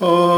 Oh.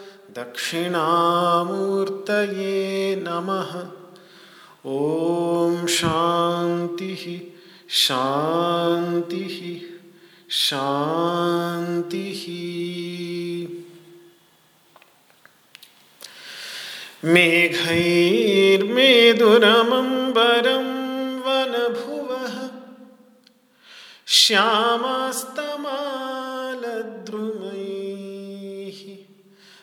दक्षिणामूर्त नम। ओ शान्तिः शान्तिः शांति मेघैर्मेदुरमम्बरं वनभुवः। श्यामस्त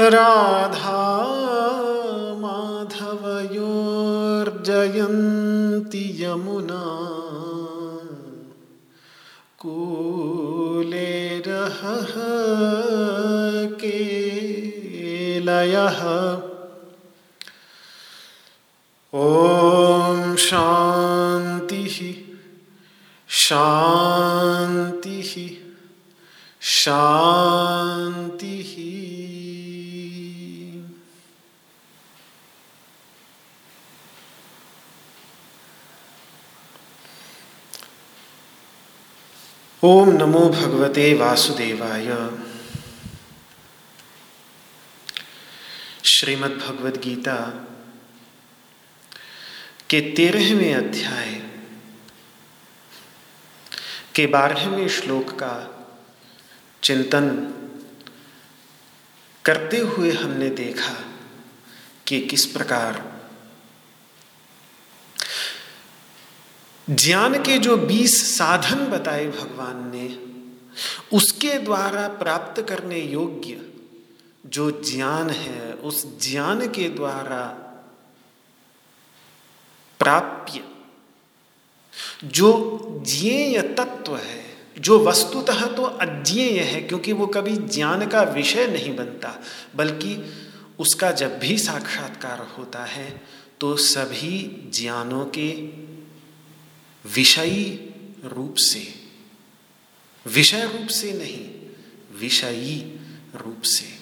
राधा माधवयोर्जयन्ति यमुना। कूले रहः केलयः ॐ शान्तिः शान्तिः शान्तिः। ओम नमो भगवते वासुदेवाय। श्रीमद् भगवद गीता के तेरहवें अध्याय के बारहवें श्लोक का चिंतन करते हुए हमने देखा कि किस प्रकार ज्ञान के जो बीस साधन बताए भगवान ने, उसके द्वारा प्राप्त करने योग्य जो ज्ञान है, उस ज्ञान के द्वारा प्राप्य जो ज्ञेय तत्व है, जो वस्तुतः तो अज्ञेय है, क्योंकि वो कभी ज्ञान का विषय नहीं बनता, बल्कि उसका जब भी साक्षात्कार होता है तो सभी ज्ञानों के विषयी रूप से। विषय रूप से नहीं, विषयी रूप से।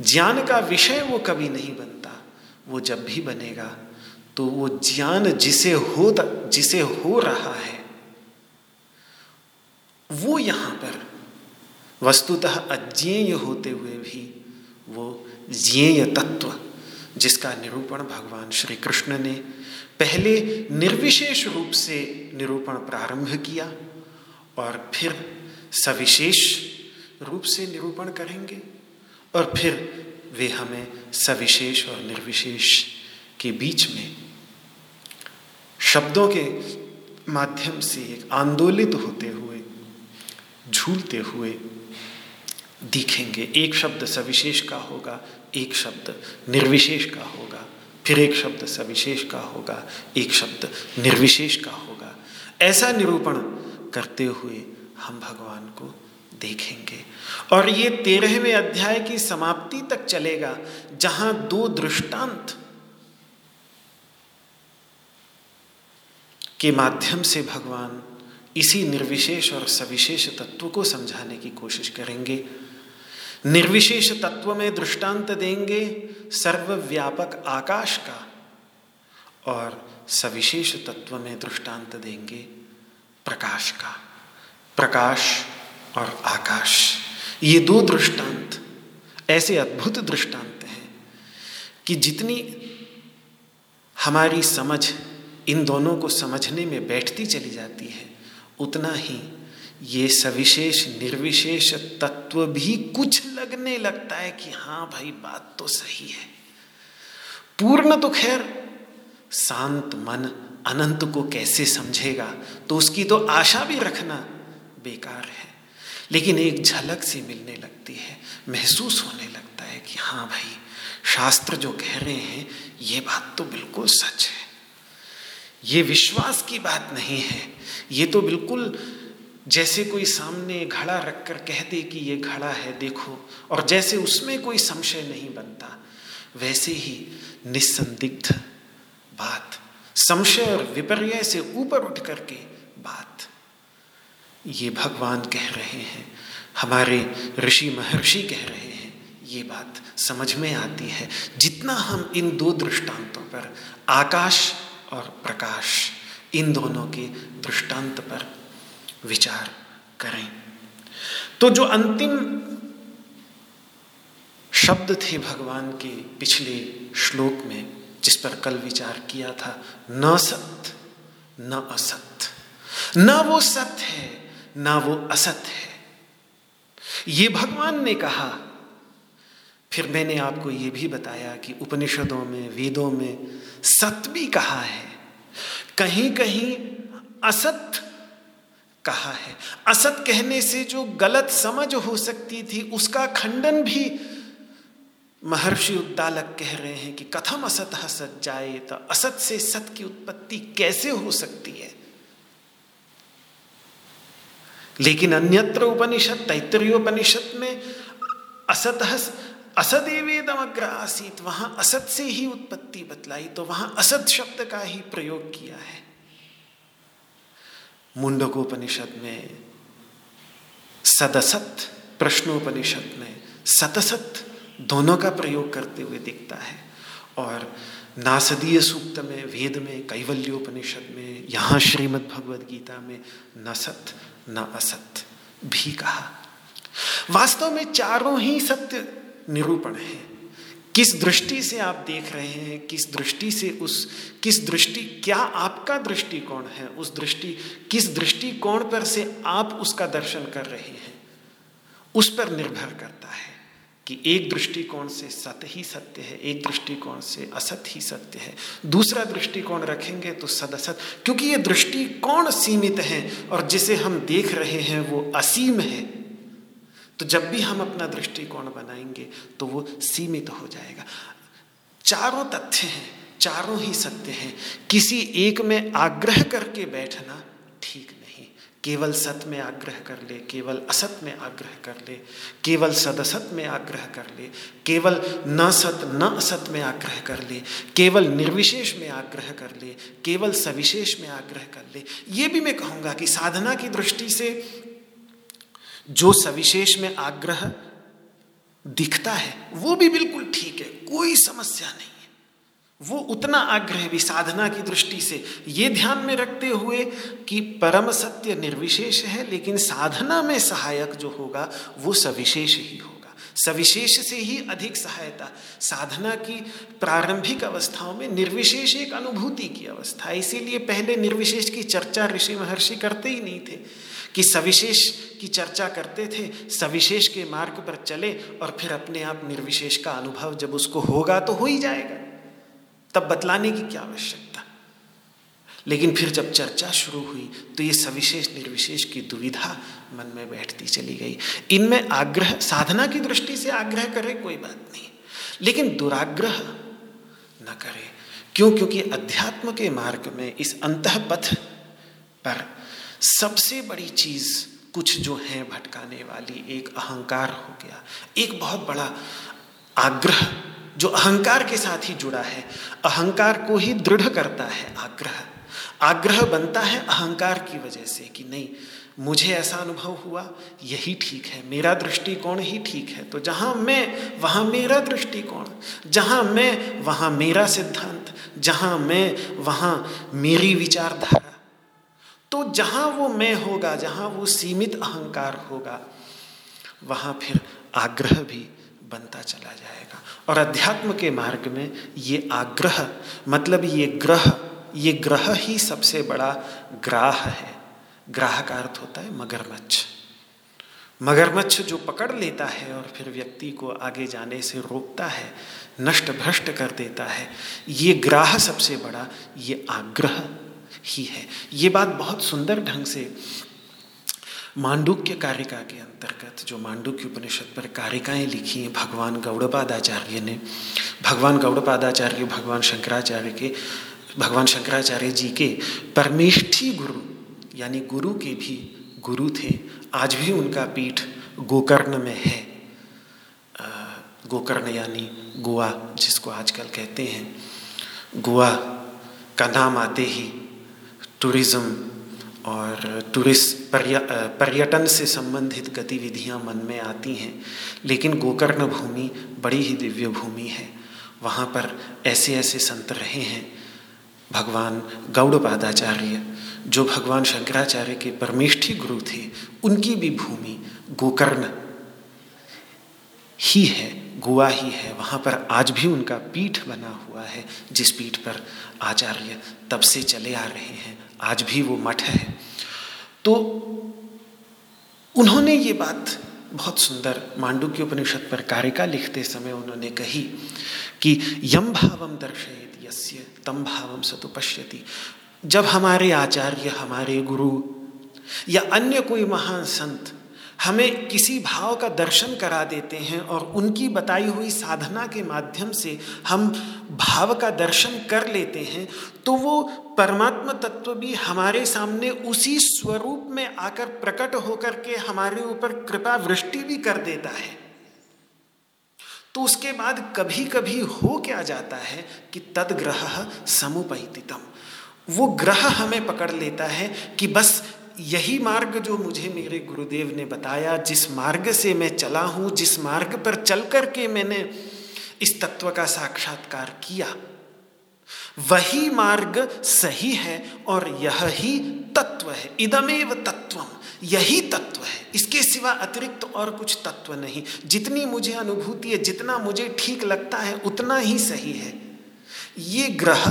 ज्ञान का विषय वो कभी नहीं बनता, वो जब भी बनेगा तो वो ज्ञान जिसे हो जिसे हो रहा है, वो यहाँ पर वस्तुतः अज्ञेय होते हुए भी वो ज्ञेय तत्व जिसका निरूपण भगवान श्री कृष्ण ने पहले निर्विशेष रूप से निरूपण प्रारंभ किया और फिर सविशेष रूप से निरूपण करेंगे और फिर वे हमें सविशेष और निर्विशेष के बीच में शब्दों के माध्यम से एक आंदोलित होते हुए, झूलते हुए दिखेंगे। एक शब्द सविशेष का होगा, एक शब्द निर्विशेष का होगा। फिर एक शब्द सविशेष का होगा, एक शब्द निर्विशेष का होगा। ऐसा निरूपण करते हुए हम भगवान को देखेंगे। और ये तेरहवें अध्याय की समाप्ति तक चलेगा, जहाँ दो दृष्टांत के माध्यम से भगवान इसी निर्विशेष और सविशेष तत्व को समझाने की कोशिश करेंगे। निर्विशेष तत्व में दृष्टांत देंगे सर्वव्यापक आकाश का, और सविशेष तत्व में दृष्टांत देंगे प्रकाश का, प्रकाश और आकाश। ये दो दृष्टांत, ऐसे अद्भुत दृष्टांत हैं कि जितनी हमारी समझ इन दोनों को समझने में बैठती चली जाती है, उतना ही ये सविशेष, निर्विशेष तत्व भी कुछ लगने लगता है कि हाँ भाई, बात तो सही है। पूर्ण तो खैर, शांत मन अनंत को कैसे समझेगा? तो उसकी तो आशा भी रखना बेकार है। लेकिन एक झलक सी मिलने लगती है, महसूस होने लगता है कि हाँ भाई, शास्त्र जो कह रहे हैं, ये बात तो बिल्कुल सच है। ये विश्वास की बात नहीं है। ये तो बिल्कुल जैसे कोई सामने घड़ा रखकर कह दे कि ये घड़ा है, देखो, और जैसे उसमें कोई संशय नहीं बनता, वैसे ही निसंदिग्ध बात, संशय और विपर्य से ऊपर उठ करके बात। ये भगवान कह रहे हैं, हमारे ऋषि महर्षि कह रहे हैं, ये बात समझ में आती है। जितना हम इन दो दृष्टांतों पर, आकाश और प्रकाश, इन दोनों के दृष्टांत पर विचार करें। तो जो अंतिम शब्द थे भगवान के पिछले श्लोक में, जिस पर कल विचार किया था, न सत्य, न असत्य। न वो सत्य है, न वो असत है। ये भगवान ने कहा। फिर मैंने आपको ये भी बताया कि उपनिषदों में, वेदों में सत्य भी कहा है। कहीं कहीं असत कहा है। असत कहने से जो गलत समझ हो सकती थी, उसका खंडन भी महर्षि उद्दालक कह रहे हैं कि कथम असत सत जाए तो असत से सत की उत्पत्ति कैसे हो सकती है? लेकिन अन्यत्र उपनिषद तैतरीयोपनिषद में असत असदेवेदमग्र आसित वहाँ असत से ही उत्पत्ति बतलाई तो वहाँ असत शब्द का ही प्रयोग किया है। मुंडकोपनिषद में, सदसत प्रश्नोपनिषद में, सतसत दोनों का प्रयोग करते हुए दिखता है। और नासदीय सूक्त में, वेद में, कैवल्योपनिषद में, यहाँ श्रीमद् भगवद गीता में न सत न असत्य भी कहा। वास्तव में चारों ही सत्य निरूपण है। किस दृष्टि से आप देख रहे हैं, किस दृष्टि से उस, किस दृष्टि, क्या आपका दृष्टिकोण है, उस दृष्टि, किस दृष्टिकोण पर से आप उसका दर्शन कर रहे हैं, उस पर निर्भर करता है कि एक दृष्टिकोण से सत्य ही सत्य है, एक दृष्टिकोण से असत ही सत्य है। दूसरा दृष्टिकोण रखेंगे तो सद असत क्योंकि ये दृष्टिकोण सीमित है और जिसे हम देख रहे हैं वो असीम है। तो जब भी हम अपना दृष्टिकोण बनाएँगे तो वो सीमित हो जाएगा। चारों तथ्य हैं, चारों ही सत्य हैं। किसी एक में आग्रह करके बैठना ठीक नहीं। केवल सत में आग्रह कर ले, केवल असत में आग्रह कर ले, केवल सदसत में आग्रह कर ले, केवल न सत, न असत में आग्रह कर ले, केवल निर्विशेष में आग्रह कर ले, केवल सविशेष में आग्रह कर ले। ये भी मैं कहूँगा कि साधना की दृष्टि से जो सविशेष में आग्रह दिखता है, वो भी बिल्कुल ठीक है, कोई समस्या नहीं है। वो उतना आग्रह भी साधना की दृष्टि से, ये ध्यान में रखते हुए कि परम सत्य निर्विशेष है, लेकिन साधना में सहायक जो होगा, वो सविशेष ही होगा। सविशेष से ही अधिक सहायता, साधना की प्रारंभिक अवस्थाओं में निर्विशेष एक अनुभूति की अवस्था। इसीलिए पहले निर्विशेष की चर्चा ऋषि महर्षि करते ही नहीं थे कि सविशेष की चर्चा करते थे, सविशेष के मार्ग पर चले और फिर अपने आप निर्विशेष का अनुभव जब उसको होगा तो हो ही जाएगा। तब बतलाने की क्या आवश्यकता? लेकिन फिर जब चर्चा शुरू हुई तो ये सविशेष निर्विशेष की दुविधा मन में बैठती चली गई। इनमें आग्रह, साधना की दृष्टि से आग्रह करे कोई बात नहीं। लेकिन दुराग्रह न करे। क्यों? क्योंकि अध्यात्म के मार्ग में इस अंत पथ पर सबसे बड़ी चीज़ कुछ जो है भटकाने वाली, एक अहंकार हो गया। एक बहुत बड़ा आग्रह, जो अहंकार के साथ ही जुड़ा है। अहंकार को ही दृढ़ करता है आग्रह। आग्रह बनता है अहंकार की वजह से कि नहीं, मुझे ऐसा अनुभव हुआ, यही ठीक है, मेरा दृष्टिकोण ही ठीक है। तो जहाँ मैं, वहाँ मेरा दृष्टिकोण, जहाँ मैं, वहाँ मेरा सिद्धांत, जहाँ मैं, वहाँ मेरी विचारधारा तो जहाँ वो मैं होगा, जहाँ वो सीमित अहंकार होगा, वहाँ फिर आग्रह भी बनता चला जाएगा। और अध्यात्म के मार्ग में ये आग्रह मतलब ये ग्रह ये ग्रह ही सबसे बड़ा ग्राह है। ग्राह का अर्थ होता है मगरमच्छ। मगरमच्छ जो पकड़ लेता है और फिर व्यक्ति को आगे जाने से रोकता है, नष्ट भ्रष्ट कर देता है, ये ग्राह सबसे बड़ा, ये आग्रह ही है। ये बात बहुत सुंदर ढंग से मांडुक्य कारिका के अंतर्गत, जो मांडुक्य उपनिषद पर कारिकाएँ लिखी हैं, भगवान गौड़पादाचार्य ने, भगवान गौड़पादाचार्य, भगवान शंकराचार्य के, भगवान शंकराचार्य जी के परमेष्ठी गुरु, यानी गुरु के भी गुरु थे। आज भी उनका पीठ गोकर्ण में है। गोकर्ण यानी गोवा, जिसको आजकल कहते हैं। गोवा का नाम आते ही टूरिज़्म और टूरिस्ट पर्यटन से संबंधित गतिविधियाँ मन में आती हैं, लेकिन गोकर्ण भूमि बड़ी ही दिव्य भूमि है। वहाँ पर ऐसे ऐसे संत रहे हैं, भगवान गौड़पादाचार्य, जो भगवान शंकराचार्य के परमेष्ठी गुरु थे, उनकी भी भूमि गोकर्ण ही है, गोवा ही है। वहाँ पर आज भी उनका पीठ बना हुआ है, जिस पीठ पर आचार्य तब से चले आ रहे हैं। आज भी वो मठ है। तो उन्होंने ये बात बहुत सुंदर मांडू के उपनिषद पर कारिका लिखते समय उन्होंने कही कि यम भावम दर्शयत यस्य तम भावम तो पश्यति। जब हमारे आचार्य, हमारे गुरु या अन्य कोई महान संत हमें किसी भाव का दर्शन करा देते हैं और उनकी बताई हुई साधना के माध्यम से हम भाव का दर्शन कर लेते हैं तो वो परमात्मा तत्व भी हमारे सामने उसी स्वरूप में आकर प्रकट होकर के हमारे ऊपर कृपा वृष्टि भी कर देता है। तो उसके बाद कभी कभी हो क्या जाता है कि तदग्रह समुपहितम वो ग्रह हमें पकड़ लेता है कि बस यही मार्ग जो मुझे मेरे गुरुदेव ने बताया, जिस मार्ग से मैं चला हूँ, जिस मार्ग पर चल कर के मैंने इस तत्व का साक्षात्कार किया, वही मार्ग सही है और यह ही तत्व है। इदमेव तत्वम, यही तत्व है। इसके सिवा अतिरिक्त और कुछ तत्व नहीं। जितनी मुझे अनुभूति है, जितना मुझे ठीक लगता है, उतना ही सही है। ये ग्रह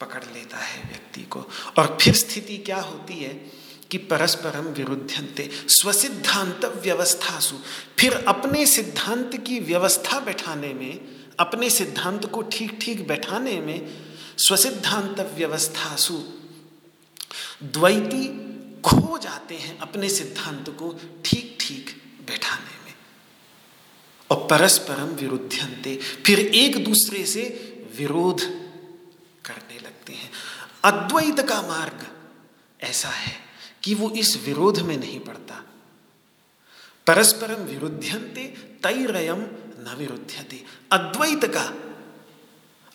पकड़ लेता है व्यक्ति को। और फिर स्थिति क्या होती है कि परस्परम विरुद्धंते स्वसिद्धांत व्यवस्थासु फिर अपने सिद्धांत की व्यवस्था बैठाने में, अपने सिद्धांत को ठीक ठीक बैठाने में स्वसिद्धांत व्यवस्थासु द्वैती खो जाते हैं अपने सिद्धांत को ठीक ठीक बैठाने में। और परस्परम विरुद्धंते फिर एक दूसरे से विरोध अद्वैत का मार्ग ऐसा है कि वो इस विरोध में नहीं पड़ता। परस्परम विरुद्धंते तैरयम न विरुद्धते अद्वैत का,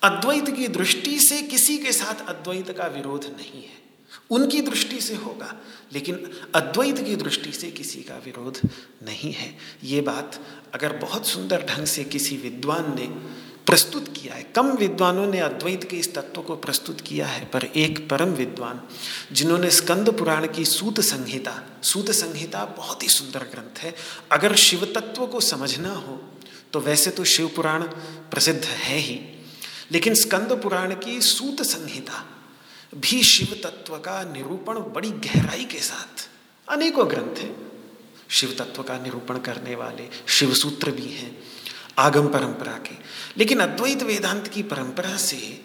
अद्वैत की दृष्टि से किसी के साथ अद्वैत का विरोध नहीं है। उनकी दृष्टि से होगा, लेकिन अद्वैत की दृष्टि से किसी का विरोध नहीं है। ये बात अगर बहुत सुंदर ढंग से किसी विद्वान ने प्रस्तुत किया है। कम विद्वानों ने अद्वैत के इस तत्व को प्रस्तुत किया है, पर एक परम विद्वान, जिन्होंने स्कंद पुराण की सूत संहिता सूत संहिता बहुत ही सुंदर ग्रंथ है। अगर शिव तत्व को समझना हो तो वैसे तो शिव पुराण प्रसिद्ध है ही। लेकिन स्कंद पुराण की सूत संहिता भी शिव तत्व का निरूपण बड़ी गहराई के साथ। अनेकों ग्रंथ हैं। शिव तत्व का निरूपण करने वाले शिव सूत्र भी हैं, आगम परंपरा के। लेकिन अद्वैत वेदांत की परंपरा से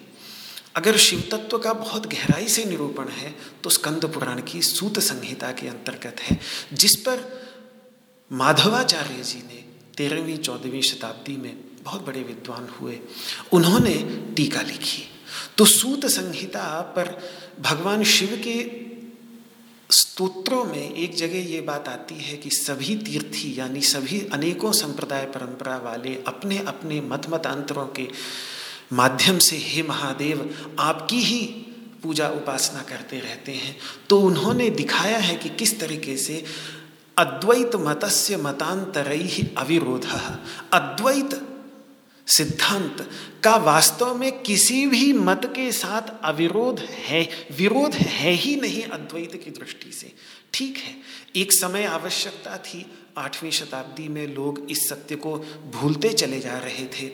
अगर शिव तत्व का बहुत गहराई से निरूपण है तो स्कंद पुराण की सूत संहिता के अंतर्गत है, जिस पर माधवाचार्य जी ने तेरहवीं, चौदहवीं शताब्दी में बहुत बड़े विद्वान हुए, उन्होंने टीका लिखी। तो सूत संहिता पर भगवान शिव के स्तोत्रों में एक जगह ये बात आती है कि सभी तीर्थी, यानी सभी अनेकों संप्रदाय परंपरा वाले अपने अपने मत मतांतरों के माध्यम से हे महादेव, आपकी ही पूजा उपासना करते रहते हैं। तो उन्होंने दिखाया है कि किस तरीके से अद्वैत मतस्य मतांतर अविरोध। अद्वैत सिद्धांत का वास्तव में किसी भी मत के साथ अविरोध है, विरोध है ही नहीं अद्वैत की दृष्टि से। ठीक है, एक समय आवश्यकता थी आठवीं शताब्दी में लोग इस सत्य को भूलते चले जा रहे थे।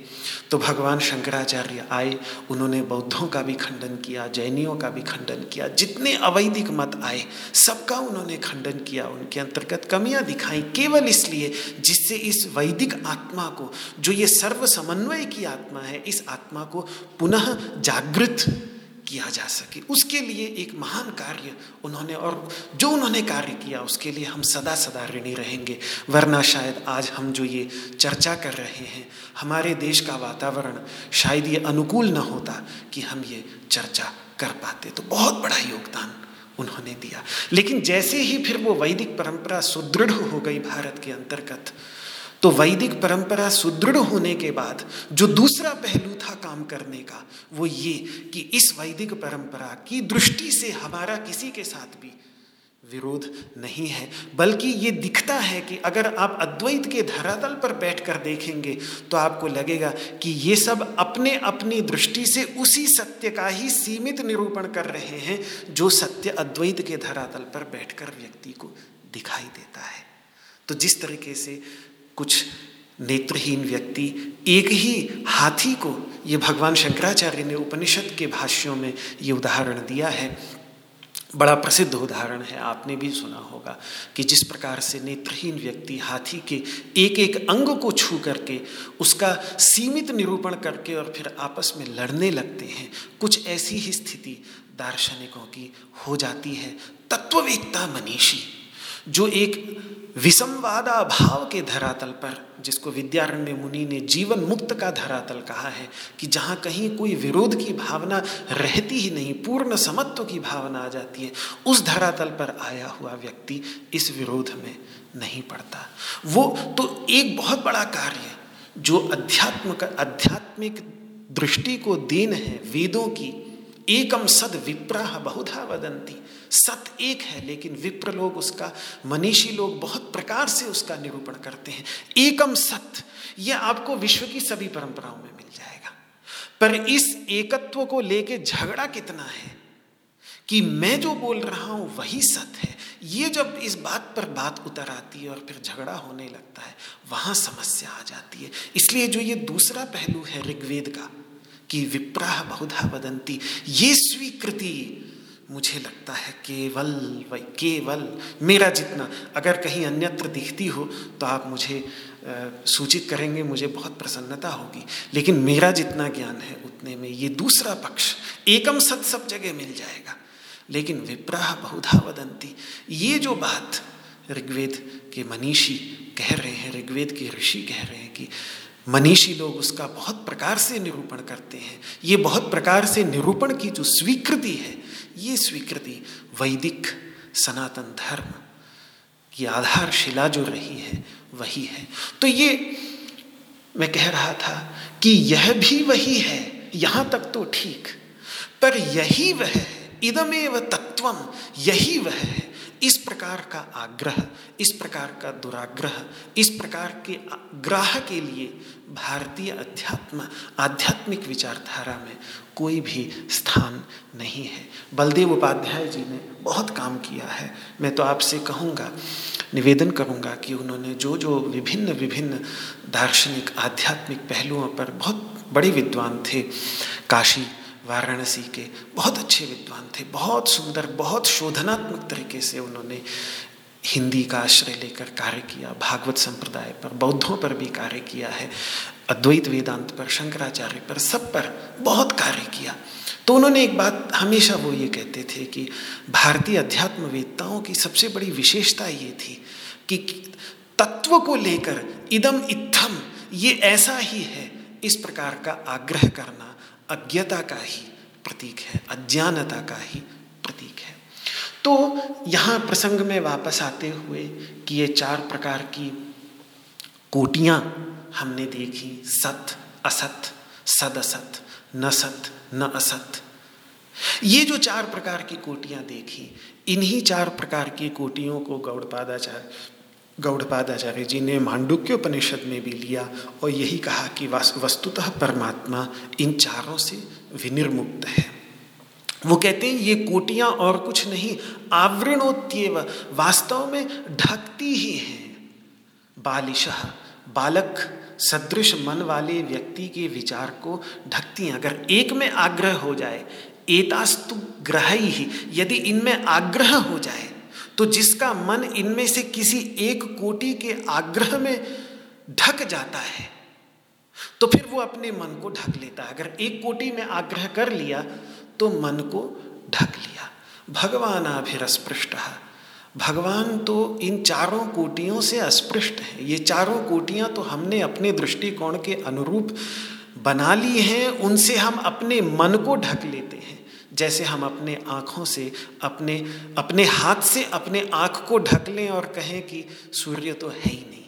तो भगवान शंकराचार्य आए, उन्होंने बौद्धों का भी खंडन किया, जैनियों का भी खंडन किया, जितने अवैधिक मत आए, सबका उन्होंने खंडन किया, उनके अंतर्गत कमियाँ दिखाई, केवल इसलिए जिससे इस वैदिक आत्मा को, जो ये सर्व समन्वय की आत्मा है, इस आत्मा को पुनः जागृत किया जा सके। उसके लिए एक महान कार्य उन्होंने और जो उन्होंने कार्य किया, उसके लिए हम सदा सदा ऋणी रहेंगे। वरना शायद आज हम जो ये चर्चा कर रहे हैं, हमारे देश का वातावरण शायद ये अनुकूल न होता कि हम ये चर्चा कर पाते। तो बहुत बड़ा योगदान उन्होंने दिया। लेकिन जैसे ही फिर वो वैदिक परंपरा सुदृढ़ हो गई, भारत के अंतर्गत तो वैदिक परंपरा सुदृढ़ होने के बाद जो दूसरा पहलू था काम करने का, वो ये कि इस वैदिक परंपरा की दृष्टि से हमारा किसी के साथ भी विरोध नहीं है, बल्कि ये दिखता है कि अगर आप अद्वैत के धरातल पर बैठकर देखेंगे तो आपको लगेगा कि ये सब अपने अपनी दृष्टि से उसी सत्य का ही सीमित निरूपण कर रहे हैं, जो सत्य अद्वैत के धरातल पर बैठकर व्यक्ति को दिखाई देता है। तो जिस तरीके से कुछ नेत्रहीन व्यक्ति एक ही हाथी को ये भगवान शंकराचार्य ने उपनिषद के भाष्यों में ये उदाहरण दिया है। बड़ा प्रसिद्ध उदाहरण है, आपने भी सुना होगा कि जिस प्रकार से नेत्रहीन व्यक्ति हाथी के एक एक अंग को छू करके उसका सीमित निरूपण करके और फिर आपस में लड़ने लगते हैं, कुछ ऐसी ही स्थिति दार्शनिकों की हो जाती है। तत्ववेत्ता मनीषी, जो एक विसंवादा भाव के धरातल पर, जिसको विद्यारण्य मुनि ने जीवन मुक्त का धरातल कहा है, कि जहाँ कहीं कोई विरोध की भावना रहती ही नहीं, पूर्ण समत्व की भावना आ जाती है, उस धरातल पर आया हुआ व्यक्ति इस विरोध में नहीं पड़ता। वो तो एक बहुत बड़ा कार्य जो अध्यात्म का, आध्यात्मिक दृष्टि को देन है, वेदों की, एकम सद विप्राह बहुधा वदंती। सत एक है, लेकिन विप्र लोग उसका, मनीषी लोग बहुत प्रकार से उसका निरूपण करते हैं। एकम सत, यह आपको विश्व की सभी परंपराओं में मिल जाएगा। पर इस एकत्व को लेके झगड़ा कितना है कि मैं जो बोल रहा हूँ वही सत है। ये जब इस बात पर बात उतर आती है और फिर झगड़ा होने लगता है, वहाँ समस्या आ जाती है। इसलिए जो ये दूसरा पहलू है ऋग्वेद का, कि विप्राह बहुधा वदंती, ये स्वीकृति मुझे लगता है केवल वही, केवल मेरा जितना, अगर कहीं अन्यत्र दिखती हो तो आप मुझे सूचित करेंगे, मुझे बहुत प्रसन्नता होगी। लेकिन मेरा जितना ज्ञान है, उतने में ये दूसरा पक्ष, एकम सत सब जगह मिल जाएगा। लेकिन विप्राह बहुधा वदंती ये जो बात ऋग्वेद के मनीषी कह रहे हैं, ऋग्वेद के ऋषि कह रहे हैं कि मनीषी लोग उसका बहुत प्रकार से निरूपण करते हैं। ये बहुत प्रकार से निरूपण की जो स्वीकृति है ये स्वीकृति वैदिक सनातन धर्म की आधारशिला जो रही है, वही है। तो ये मैं कह रहा था कि यह भी वही है, यहाँ तक तो ठीक, पर यही वह है, इदमेव तत्वम यही वह है। इस प्रकार का आग्रह, इस प्रकार का दुराग्रह, इस प्रकार के ग्राह के लिए भारतीय अध्यात्म, आध्यात्मिक विचारधारा में कोई भी स्थान नहीं है। बलदेव उपाध्याय जी ने बहुत काम किया है। मैं तो आपसे कहूँगा, निवेदन करूँगा कि उन्होंने जो जो विभिन्न विभिन्न दार्शनिक, आध्यात्मिक पहलुओं पर बहुत बड़े विद्वान थे, काशी, वाराणसी के बहुत अच्छे विद्वान थे, बहुत सुंदर, बहुत शोधनात्मक तरीके से उन्होंने हिंदी का आश्रय लेकर कार्य किया, भागवत संप्रदाय पर, बौद्धों पर भी कार्य किया है। अद्वैत वेदांत पर, शंकराचार्य पर, सब पर बहुत कार्य किया। तो उन्होंने एक बात, हमेशा वो ये कहते थे कि भारतीय अध्यात्मवेत्ताओं की सबसे बड़ी विशेषता ये थी कि तत्व को लेकर इदम इत्थम, ये ऐसा ही है, इस प्रकार का आग्रह करना अज्ञता का ही प्रतीक है, अज्ञानता का ही प्रतीक है। तो यहाँ प्रसंग में वापस आते हुए कि ये चार प्रकार की कोटियाँ हमने देखी सत, असत सद असत न सत न असत ये जो चार प्रकार की कोटियाँ देखी, इन्हीं चार प्रकार की कोटियों को गौड़पादाचार्य गौड़पादाचार्य जी ने मांडुक्योपनिषद में भी लिया और यही कहा कि वस्तुतः परमात्मा इन चारों से विनिर्मुक्त है। वो कहते हैं, ये कोटियाँ और कुछ नहीं आवरणोत्यव वास्तव में ढकती ही हैं। बालिश, बालक सदृश मन वाले व्यक्ति के विचार को ढकती हैं। अगर एक में आग्रह हो जाए, एतास्तु ग्रह ही यदि इनमें आग्रह हो जाए तो जिसका मन इनमें से किसी एक कोटि के आग्रह में ढक जाता है तो फिर वो अपने मन को ढक लेता है। अगर एक कोटि में आग्रह कर लिया तो मन को ढक लिया। भगवान अभिस्पृष्ट भगवान तो इन चारों कोटियों से अस्पृष्ट है। ये चारों कोटियाँ तो हमने अपने दृष्टिकोण के अनुरूप बना ली हैं, उनसे हम अपने मन को ढक लेते हैं। जैसे हम अपने आँखों से, अपने अपने हाथ से अपने आँख को ढक लें और कहें कि सूर्य तो है ही नहीं।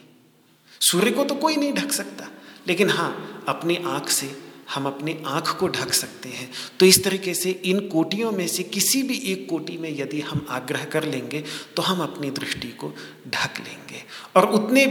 सूर्य को तो कोई नहीं ढक सकता। लेकिन हाँ अपनी आँख से हम अपनी आँख को ढक सकते हैं। तो इस तरीके से इन कोटियों में से किसी भी एक कोटि में यदि हम आग्रह कर लेंगे तो हम अपनी दृष्टि को ढक लेंगे। और उतने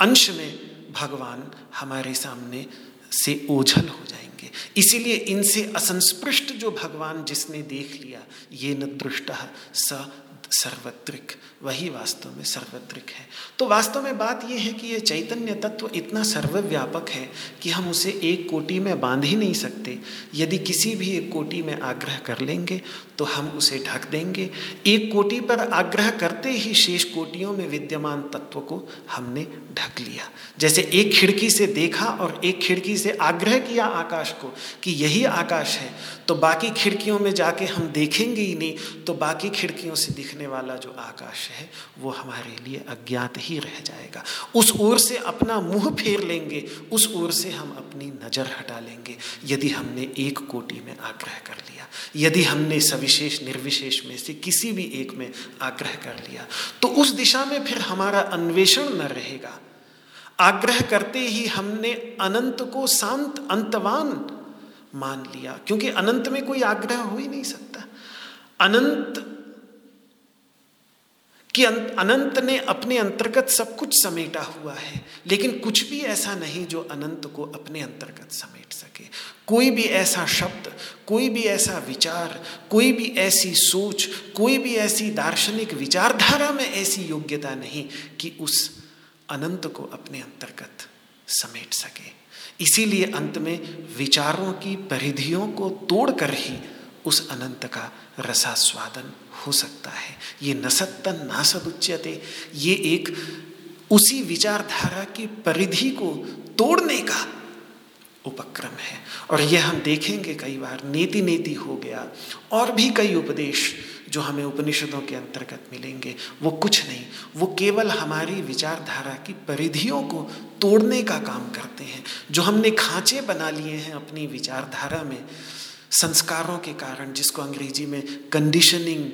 अंश में भगवान हमारे सामने से ओझल हो जाएँगे। इसीलिए इनसे असंस्पृष्ट जो भगवान जिसने देख लिया, ये न दृष्ट स सर्वत्रिक वही वास्तव में सर्वत्रिक है। तो वास्तव में बात यह है कि यह चैतन्य तत्व इतना सर्वव्यापक है कि हम उसे एक कोटि में बाँध ही नहीं सकते। यदि किसी भी एक कोटि में आग्रह कर लेंगे तो हम उसे ढक देंगे। एक कोटि पर आग्रह करते ही शेष कोटियों में विद्यमान तत्व को हमने ढक लिया। जैसे एक खिड़की से देखा और एक खिड़की से आग्रह किया आकाश को कि यही आकाश है तो बाकी खिड़कियों में जाके हम देखेंगे ही नहीं तो बाकी खिड़कियों से दिखने वाला जो आकाश है, वो हमारे लिए अज्ञात ही रह जाएगा। उस ओर से अपना मुँह फेर लेंगे, उस ओर से हम अपनी नज़र हटा लेंगे। यदि हमने एक कोटि में आग्रह कर लिया, यदि हमने सविशेष निर्विशेष में से किसी भी एक में आग्रह कर लिया। तो उस दिशा में फिर हमारा अन्वेषण न रहेगा। आग्रह करते ही हमने अनंत को शांत, अंतवान मान लिया, क्योंकि अनंत में कोई आग्रह हो ही नहीं सकता। अनंत कि अनंत ने अपने अंतर्गत सब कुछ समेटा हुआ है, लेकिन कुछ भी ऐसा नहीं जो अनंत को अपने अंतर्गत समेट सके। कोई भी ऐसा शब्द, कोई भी ऐसा विचार, कोई भी ऐसी सोच, कोई भी ऐसी दार्शनिक विचारधारा में ऐसी योग्यता नहीं कि उस अनंत को अपने अंतर्गत समेट सके। इसीलिए अंत में विचारों की परिधियों को तोड़कर ही उस अनंत का रसास्वादन हो सकता है। ये नसत्तन नासदुच्यते, ये एक उसी विचारधारा की परिधि को तोड़ने का उपक्रम है। और यह हम देखेंगे कई बार नेति नेति हो गया, और भी कई उपदेश जो हमें उपनिषदों के अंतर्गत मिलेंगे। वो कुछ नहीं, वो केवल हमारी विचारधारा की परिधियों को तोड़ने का काम करते हैं। जो हमने खांचे बना लिए हैं अपनी विचारधारा में, संस्कारों के कारण, जिसको अंग्रेज़ी में कंडीशनिंग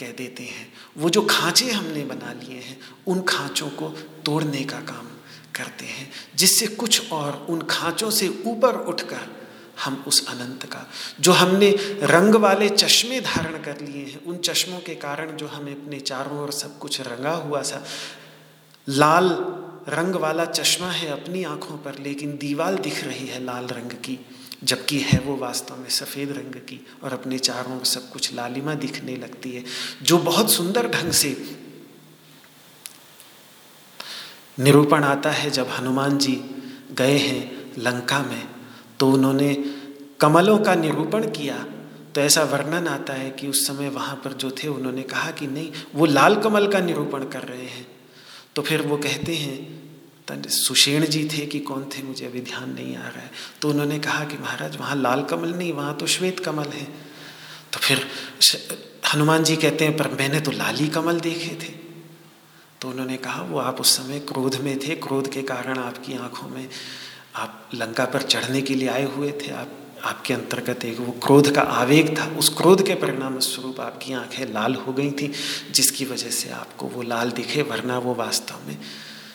कह देते हैं, वो जो खांचे हमने बना लिए हैं, उन खांचों को तोड़ने का काम करते हैं, जिससे कुछ और उन खांचों से ऊपर उठकर हम उस अनंत का, जो हमने रंग वाले चश्मे धारण कर लिए हैं, उन चश्मों के कारण जो हमें अपने चारों ओर सब कुछ रंगा हुआ सा, लाल रंग वाला चश्मा है अपनी आँखों पर, लेकिन दीवाल दिख रही है लाल रंग की, जबकि है वो वास्तव में सफ़ेद रंग की, और अपने चारों सब कुछ लालिमा दिखने लगती है, जो बहुत सुंदर ढंग से निरूपण आता है जब हनुमान जी गए हैं लंका में तो उन्होंने कमलों का निरूपण किया। तो ऐसा वर्णन आता है कि उस समय वहाँ पर जो थे, उन्होंने कहा कि नहीं, वो लाल कमल का निरूपण कर रहे हैं। तो फिर वो कहते हैं सुषेण जी थे कि कौन थे, मुझे अभी ध्यान नहीं आ रहा है। तो उन्होंने कहा कि महाराज, वहाँ लाल कमल नहीं, वहाँ तो श्वेत कमल है। तो फिर हनुमान जी कहते हैं, पर मैंने तो लाली कमल देखे थे। तो उन्होंने कहा, वो आप उस समय क्रोध में थे, क्रोध के कारण आपकी आँखों में आप लंका पर चढ़ने के लिए आए हुए थे। आप, आपके अंतर्गत एक वो क्रोध का आवेग था। उस क्रोध के परिणाम स्वरूप आपकी आँखें लाल हो गई थी, जिसकी वजह से आपको वो लाल दिखे, वरना वो वास्तव में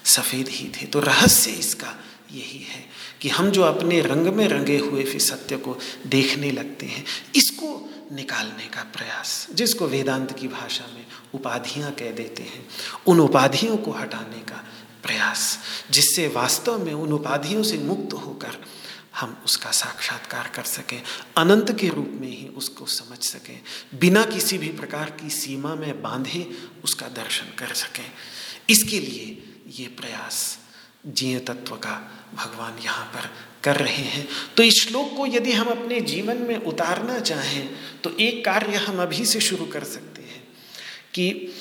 सफ़ेद ही थे। तो रहस्य इसका यही है कि हम जो अपने रंग में रंगे हुए फिर सत्य को देखने लगते हैं, इसको निकालने का प्रयास, जिसको वेदांत की भाषा में उपाधियाँ कह देते हैं, उन उपाधियों को हटाने का प्रयास, जिससे वास्तव में उन उपाधियों से मुक्त होकर हम उसका साक्षात्कार कर सकें, अनंत के रूप में ही उसको समझ सकें, बिना किसी भी प्रकार की सीमा में बांधे उसका दर्शन कर सकें। इसके लिए ये प्रयास जीय तत्व का भगवान यहाँ पर कर रहे हैं। तो इस श्लोक को यदि हम अपने जीवन में उतारना चाहें तो एक कार्य हम अभी से शुरू कर सकते हैं कि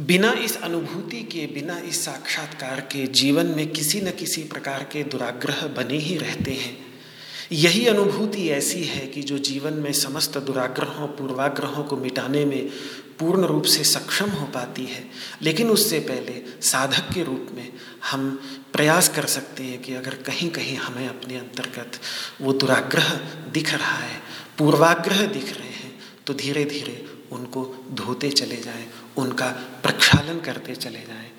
बिना इस अनुभूति के, बिना इस साक्षात्कार के जीवन में किसी न किसी प्रकार के दुराग्रह बने ही रहते हैं। यही अनुभूति ऐसी है कि जो जीवन में समस्त दुराग्रहों, पूर्वाग्रहों को मिटाने में पूर्ण रूप से सक्षम हो पाती है। लेकिन उससे पहले साधक के रूप में हम प्रयास कर सकते हैं कि अगर कहीं कहीं हमें अपने अंतर्गत वो दुराग्रह दिख रहा है, पूर्वाग्रह दिख रहे हैं तो धीरे धीरे उनको धोते चले जाएँ, उनका प्रक्षालन करते चले जाएँ।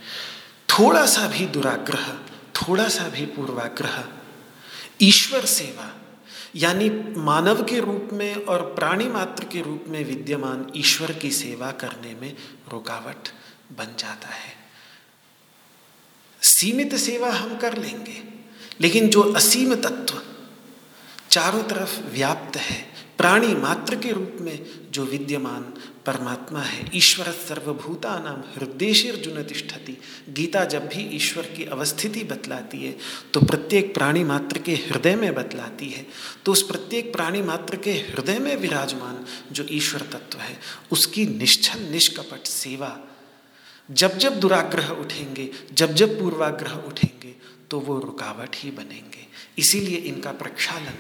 थोड़ा सा भी दुराग्रह, थोड़ा सा भी पूर्वाग्रह, ईश्वर सेवा यानी मानव के रूप में और प्राणी मात्र के रूप में विद्यमान ईश्वर की सेवा करने में रुकावट बन जाता है। सीमित सेवा हम कर लेंगे, लेकिन जो असीम तत्व चारों तरफ़ व्याप्त है, प्राणी मात्र के रूप में जो विद्यमान परमात्मा है, ईश्वर सर्वभूता नाम हृदय तिष्ठति। गीता जब भी ईश्वर की अवस्थिति बतलाती है तो प्रत्येक प्राणी मात्र के हृदय में बतलाती है। तो उस प्रत्येक प्राणी मात्र के हृदय में विराजमान जो ईश्वर तत्व है, उसकी निश्चल, निष्कपट सेवा। जब जब दुराग्रह उठेंगे, जब जब पूर्वाग्रह उठेंगे तो वो रुकावट ही बनेंगे। इसीलिए इनका प्रक्षालन,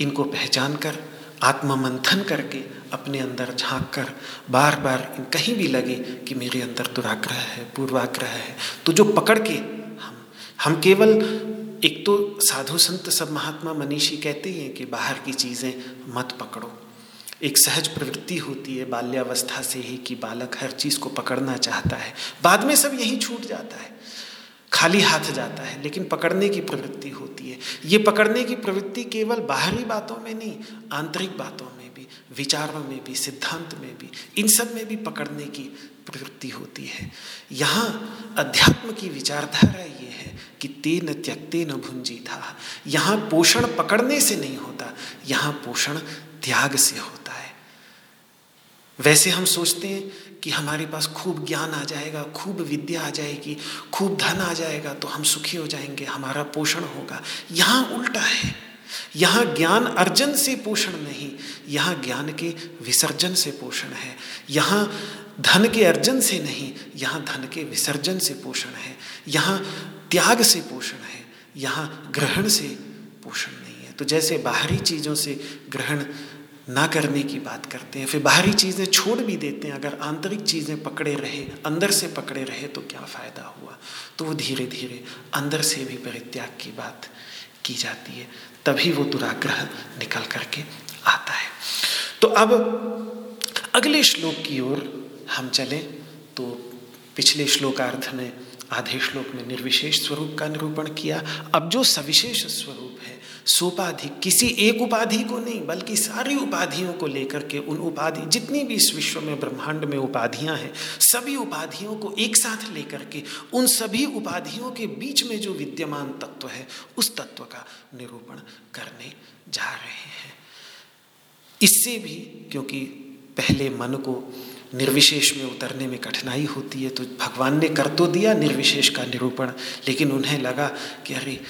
इनको पहचान कर आत्ममंथन करके अपने अंदर झाँक कर बार बार कहीं भी लगे कि मेरे अंदर दुराग्रह है, पूर्वाग्रह है। तो जो पकड़ के हम हम केवल एक तो साधु संत सब महात्मा मनीषी कहते हैं कि बाहर की चीज़ें मत पकड़ो। एक सहज प्रवृत्ति होती है बाल्यावस्था से ही कि बालक हर चीज़ को पकड़ना चाहता है। बाद में सब यही छूट जाता है, खाली हाथ जाता है, लेकिन पकड़ने की प्रवृत्ति है ये पकड़ने की प्रवृत्ति केवल बाहरी बातों में नहीं, आंतरिक बातों में भी, विचारों में भी, सिद्धांत में भी, इन सब में भी पकड़ने की प्रवृत्ति होती है। यहाँ अध्यात्म की विचारधारा ये है कि तेन त्यक्ते न भुंजी था यहाँ पोषण पकड़ने से नहीं होता, यहाँ पोषण त्याग से होता है। वैसे हम सोचते हैं कि हमारे पास खूब ज्ञान आ जाएगा, खूब विद्या आ जाएगी, खूब धन आ जाएगा तो हम सुखी हो जाएँगे, हमारा पोषण होगा। यहाँ उल्टा है। यहाँ ज्ञान अर्जन से पोषण नहीं, यहाँ ज्ञान के विसर्जन से पोषण है। यहाँ धन के अर्जन से नहीं, यहाँ धन के विसर्जन से पोषण है। यहाँ त्याग से पोषण है, यहाँ ग्रहण से पोषण नहीं है। तो जैसे बाहरी चीज़ों से ग्रहण ना करने की बात करते हैं, फिर बाहरी चीज़ें छोड़ भी देते हैं। अगर आंतरिक चीज़ें पकड़े रहे, अंदर से पकड़े रहे तो क्या फ़ायदा हुआ? तो वो धीरे धीरे अंदर से भी परित्याग की बात की जाती है। तभी वो दुराग्रह निकल करके आता है। तो अब अगले श्लोक की ओर हम चलें। तो पिछले श्लोकार्थ में, आधे श्लोक में निर्विशेष स्वरूप का निरूपण किया। अब जो सविशेष स्वरूप है सोपाधि, किसी एक उपाधि को नहीं, बल्कि सारी उपाधियों को लेकर के उन उपाधि, जितनी भी इस विश्व में ब्रह्मांड में उपाधियाँ हैं, सभी उपाधियों को एक साथ लेकर के, उन सभी उपाधियों के बीच में जो विद्यमान तत्व है, उस तत्व का निरूपण करने जा रहे हैं। इससे भी, क्योंकि पहले मन को निर्विशेष में उतरने में कठिनाई होती है तो भगवान ने कर तो दिया निर्विशेष का निरूपण, लेकिन उन्हें लगा कि अरे,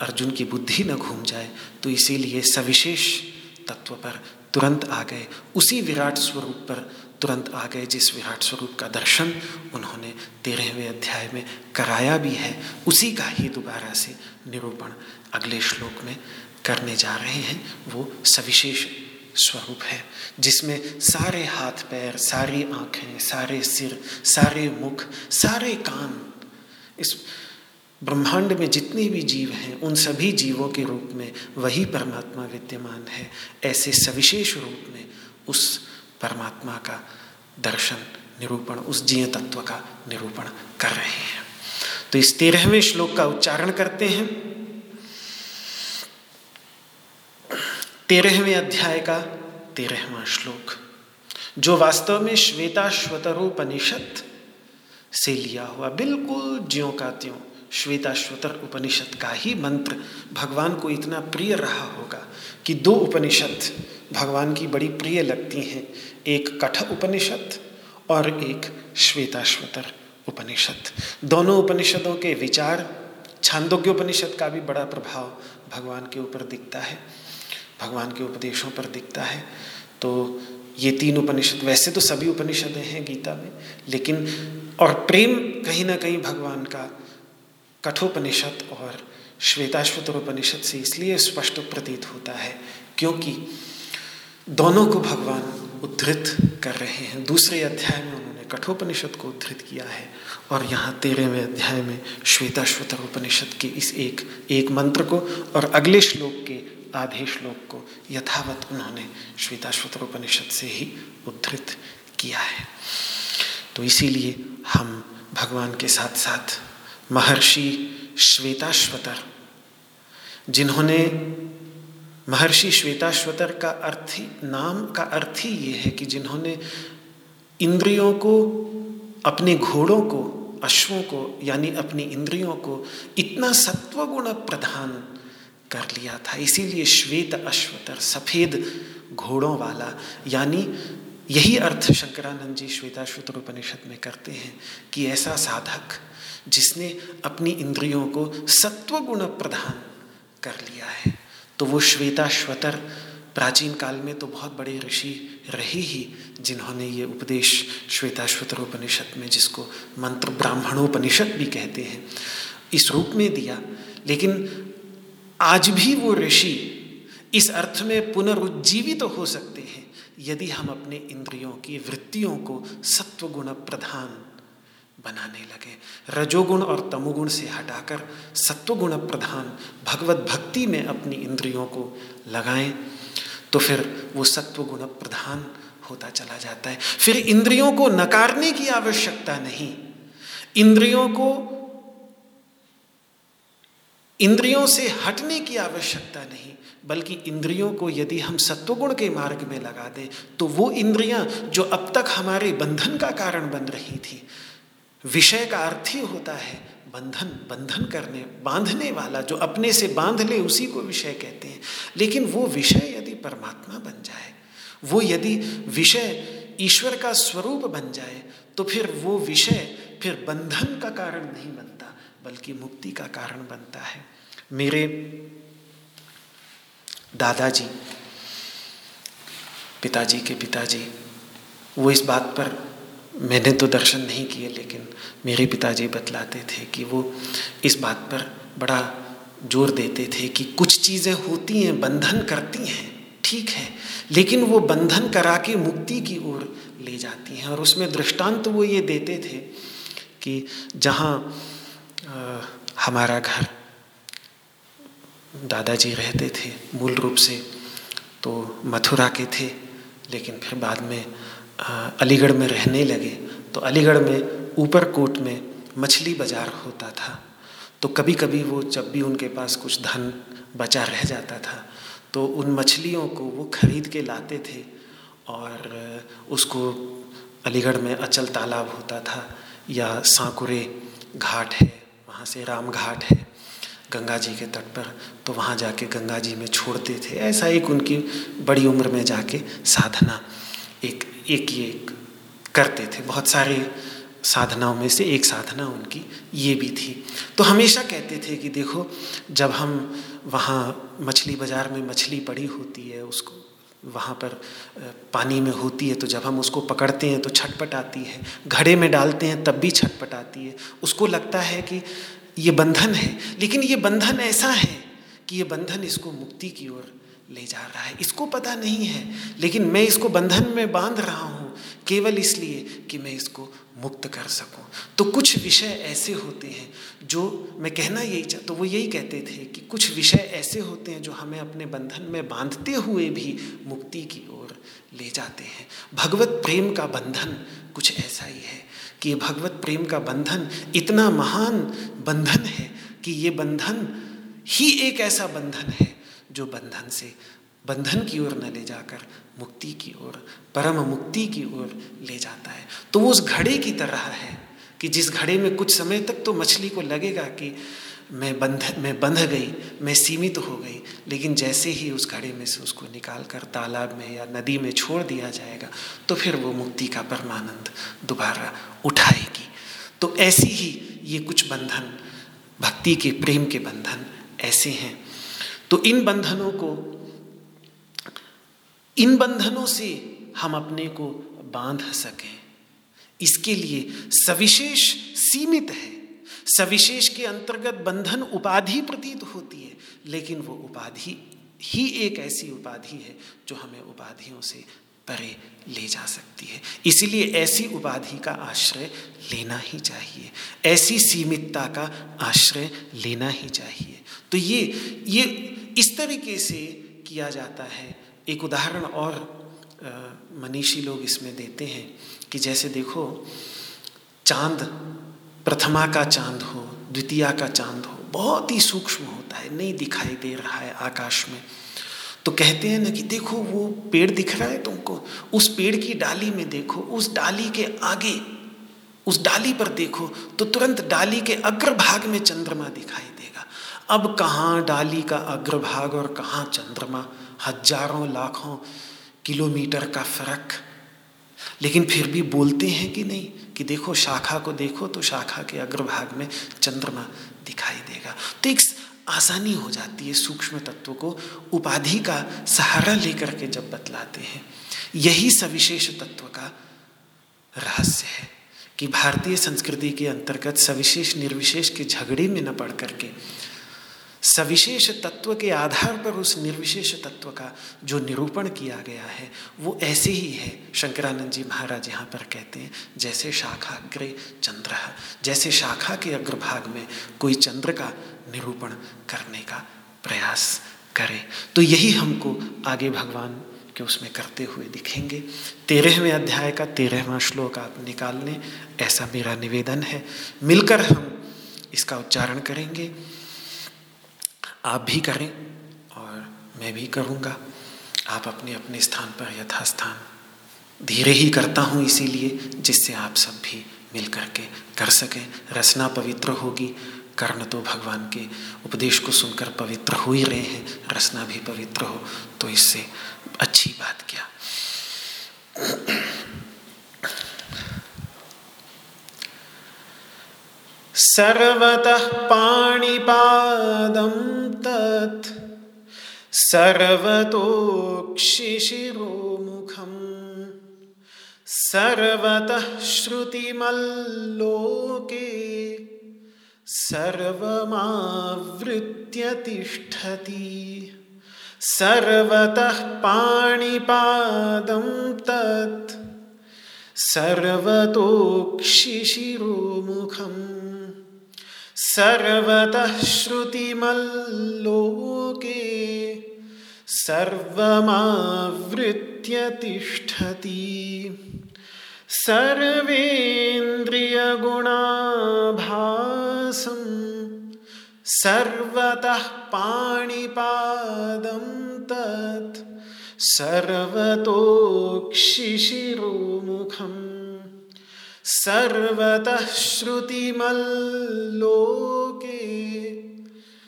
अर्जुन की बुद्धि न घूम जाए तो इसीलिए सविशेष तत्व पर तुरंत आ गए। उसी विराट स्वरूप पर तुरंत आ गए, जिस विराट स्वरूप का दर्शन उन्होंने तेरहवें अध्याय में कराया भी है। उसी का ही दोबारा से निरूपण अगले श्लोक में करने जा रहे हैं, वो सविशेष स्वरूप है, जिसमें सारे हाथ पैर, सारी आँखें, सारे सिर, सारे मुख, सारे कान, इस ब्रह्मांड में जितने भी जीव हैं, उन सभी जीवों के रूप में वही परमात्मा विद्यमान है। ऐसे सविशेष रूप में उस परमात्मा का दर्शन, निरूपण, उस जीव तत्व का निरूपण कर रहे हैं। तो इस तेरहवें श्लोक का उच्चारण करते हैं। तेरहवें अध्याय का तेरहवा श्लोक। जो वास्तव में श्वेताश्वतरोपनिषद से लिया हुआ बिल्कुल ज्यो का त्यों श्वेताश्वतर उपनिषद का ही मंत्र भगवान को इतना प्रिय रहा होगा कि दो उपनिषद भगवान की बड़ी प्रिय लगती हैं, एक कठ उपनिषद और एक श्वेताश्वतर उपनिषद दोनों उपनिषदों के विचार छांदोग्य उपनिषद का भी बड़ा प्रभाव भगवान के ऊपर दिखता है। भगवान के उपदेशों पर दिखता है। तो ये तीन उपनिषद, वैसे तो सभी उपनिषद हैं गीता में, लेकिन और प्रेम कहीं ना कहीं भगवान का कठोपनिषद और श्वेताश्वतर उपनिषद से इसलिए स्पष्ट प्रतीत होता है, क्योंकि दोनों को भगवान उद्धृत कर रहे हैं। दूसरे अध्याय में उन्होंने कठोपनिषद को उद्धृत किया है और यहाँ तेरहवें अध्याय में श्वेताश्वतर उपनिषद के इस एक एक मंत्र को और अगले श्लोक के आधे श्लोक को यथावत उन्होंने श्वेताश्वतर उपनिषद से ही उद्धृत किया है। तो इसीलिए हम भगवान के साथ साथ महर्षि श्वेताश्वतर, जिन्होंने महर्षि श्वेताश्वतर का अर्थ ही, नाम का अर्थ ही ये है कि जिन्होंने इंद्रियों को, अपने घोड़ों को, अश्वों को, यानी अपनी इंद्रियों को इतना सत्वगुण प्रधान कर लिया था। इसीलिए श्वेत अश्वतर, सफ़ेद घोड़ों वाला, यानी यही अर्थ शंकरानंद जी श्वेताश्वतर उपनिषद में करते हैं कि ऐसा साधक जिसने अपनी इंद्रियों को सत्व गुण प्रधान कर लिया है तो वो श्वेताश्वतर प्राचीन काल में तो बहुत बड़े ऋषि रहे ही जिन्होंने ये उपदेश श्वेताश्वतर उपनिषद में, जिसको मंत्र ब्राह्मणोपनिषद भी कहते हैं, इस रूप में दिया। लेकिन आज भी वो ऋषि इस अर्थ में पुनरुज्जीवित तो हो सकते हैं, यदि हम अपने इंद्रियों की वृत्तियों को सत्वगुण प्रधान बनाने लगे। रजोगुण और तमोगुण से हटाकर सत्वगुण प्रधान भगवत भक्ति में अपनी इंद्रियों को लगाएँ तो फिर वो सत्वगुण प्रधान होता चला जाता है। फिर इंद्रियों को नकारने की आवश्यकता नहीं। इंद्रियों को इंद्रियों से हटने की आवश्यकता नहीं, बल्कि इंद्रियों को यदि हम सत्वगुण के मार्ग में लगा दें तो वो इंद्रियाँ जो अब तक हमारे बंधन का कारण बन रही थी, विषय का अर्थ ही होता है बंधन बंधन करने, बांधने वाला, जो अपने से बाँध ले, उसी को विषय कहते हैं। लेकिन वो विषय यदि परमात्मा बन जाए, वो यदि विषय ईश्वर का स्वरूप बन जाए तो फिर वो विषय फिर बंधन का कारण नहीं बनता, बल्कि मुक्ति का कारण बनता है। मेरे दादाजी, पिताजी के पिताजी, वो इस बात पर मैंने तो दर्शन नहीं किए, लेकिन मेरे पिताजी बतलाते थे कि वो इस बात पर बड़ा ज़ोर देते थे कि कुछ चीज़ें होती हैं, बंधन करती हैं, ठीक है, लेकिन वो बंधन करा के मुक्ति की ओर ले जाती हैं। और उसमें दृष्टांत तो वो ये देते थे कि जहाँ हमारा घर दादाजी रहते थे मूल रूप से तो मथुरा के थे, लेकिन फिर बाद में अलीगढ़ में रहने लगे। तो अलीगढ़ में ऊपर कोट में मछली बाज़ार होता था। तो कभी कभी वो जब भी उनके पास कुछ धन बचा रह जाता था तो उन मछलियों को वो खरीद के लाते थे और उसको अलीगढ़ में अचल तालाब होता था। या सांकुरे घाट है, वहाँ से राम घाट है। गंगा जी के तट पर तो वहाँ जाके गंगा जी में छोड़ते थे। ऐसा एक उनकी बड़ी उम्र में जाके साधना एक एक ये करते थे। बहुत सारे साधनाओं में से एक साधना उनकी ये भी थी। तो हमेशा कहते थे कि देखो, जब हम वहाँ मछली बाज़ार में मछली पड़ी होती है, उसको वहाँ पर पानी में होती है तो जब हम उसको पकड़ते हैं तो छटपट आती है। घड़े में डालते हैं, तब भी छटपट आती है। उसको लगता है कि ये बंधन है। लेकिन ये बंधन ऐसा है कि ये बंधन इसको मुक्ति की ओर ले जा रहा है। इसको पता नहीं है, लेकिन मैं इसको बंधन में बाँध रहा हूँ, केवल इसलिए कि मैं इसको मुक्त कर सकूँ। तो कुछ विषय ऐसे होते हैं जो मैं कहना यही चाह तो वो यही कहते थे कि कुछ विषय ऐसे होते हैं जो हमें अपने बंधन में बांधते हुए भी मुक्ति की ओर ले जाते हैं। भगवत प्रेम का बंधन कुछ ऐसा ही है। कि भगवत प्रेम का बंधन इतना महान बंधन है कि ये बंधन ही एक ऐसा बंधन है जो बंधन से बंधन की ओर न ले जाकर मुक्ति की ओर, परम मुक्ति की ओर ले जाता है। तो वो उस घड़े की तरह है कि जिस घड़े में कुछ समय तक तो मछली को लगेगा कि मैं बंध मैं बंध गई, मैं सीमित हो गई, लेकिन जैसे ही उस घड़े में से उसको निकाल कर तालाब में या नदी में छोड़ दिया जाएगा तो फिर वो मुक्ति का परमानंद दोबारा उठाएगी। तो ऐसी ही ये कुछ बंधन, भक्ति के, प्रेम के बंधन ऐसे हैं। तो इन बंधनों को, इन बंधनों से हम अपने को बाँध सकें। इसके लिए सविशेष सीमित है। सविशेष के अंतर्गत बंधन उपाधि प्रतीत होती है, लेकिन वो उपाधि ही एक ऐसी उपाधि है जो हमें उपाधियों से परे ले जा सकती है। इसलिए ऐसी उपाधि का आश्रय लेना ही चाहिए। ऐसी सीमितता का आश्रय लेना ही चाहिए। तो ये ये इस तरीके से किया जाता है। एक उदाहरण और मनीषी लोग इसमें देते हैं कि जैसे देखो, चाँद प्रथमा का चाँद हो, द्वितीया का चाँद हो, बहुत ही सूक्ष्म होता है, नहीं दिखाई दे रहा है आकाश में। तो कहते हैं ना कि देखो, वो पेड़ दिख रहा है तुमको, उस पेड़ की डाली में देखो, उस डाली के आगे, उस डाली पर देखो तो तुरंत डाली के अग्रभाग में चंद्रमा दिखाई देगा। अब कहाँ डाली का अग्रभाग और कहाँ चंद्रमा? हज़ारों, लाखों किलोमीटर का फ़र्क। लेकिन फिर भी बोलते हैं कि नहीं कि देखो, शाखा को देखो तो शाखा के अग्रभाग में चंद्रमा दिखाई देगा। तो एक आसानी हो जाती है सूक्ष्म तत्व को उपाधि का सहारा लेकर के जब बतलाते हैं। यही सविशेष तत्व का रहस्य है कि भारतीय संस्कृति के अंतर्गत सविशेष निर्विशेष के झगड़े में न पड़ करके सविशेष तत्व के आधार पर उस निर्विशेष तत्व का जो निरूपण किया गया है, वो ऐसे ही है। शंकरानंद जी महाराज यहाँ पर कहते हैं, जैसे शाखा अग्रे चंद्र, जैसे शाखा के अग्रभाग में कोई चंद्र का निरूपण करने का प्रयास करे। तो यही हमको आगे भगवान के उसमें करते हुए दिखेंगे। तेरहवें अध्याय का तेरहवा श्लोक आप निकाल लें ऐसा मेरा निवेदन है। मिलकर हम इसका उच्चारण करेंगे। आप भी करें और मैं भी करूँगा। आप अपने अपने स्थान पर यथास्थान धीरे ही करता हूँ इसीलिए जिससे आप सब भी मिल कर के कर सकें। रचना पवित्र होगी। कर्ण तो भगवान के उपदेश को सुनकर पवित्र हो ही रहे हैं। रचना भी पवित्र हो। तो इससे अच्छी बात क्या? सर्वतः पाणिपादं तत् सर्वतोक्षिशिरोमुखम् सर्वतः श्रुतिमल्लोके सर्वमावृत्य तिष्ठति सर्वतः पाणिपादं तत् सर्वतोक्षिशिरोमुखम् सर्वतः श्रुतिमल्लोके सर्वमावृत्य तिष्ठति। सर्वेन्द्रियगुणाभा सर्वतः पाणिपादं तत् सर्वतोक्षिशिरोमुखम्। सर्वतः श्रुतिमल्लोके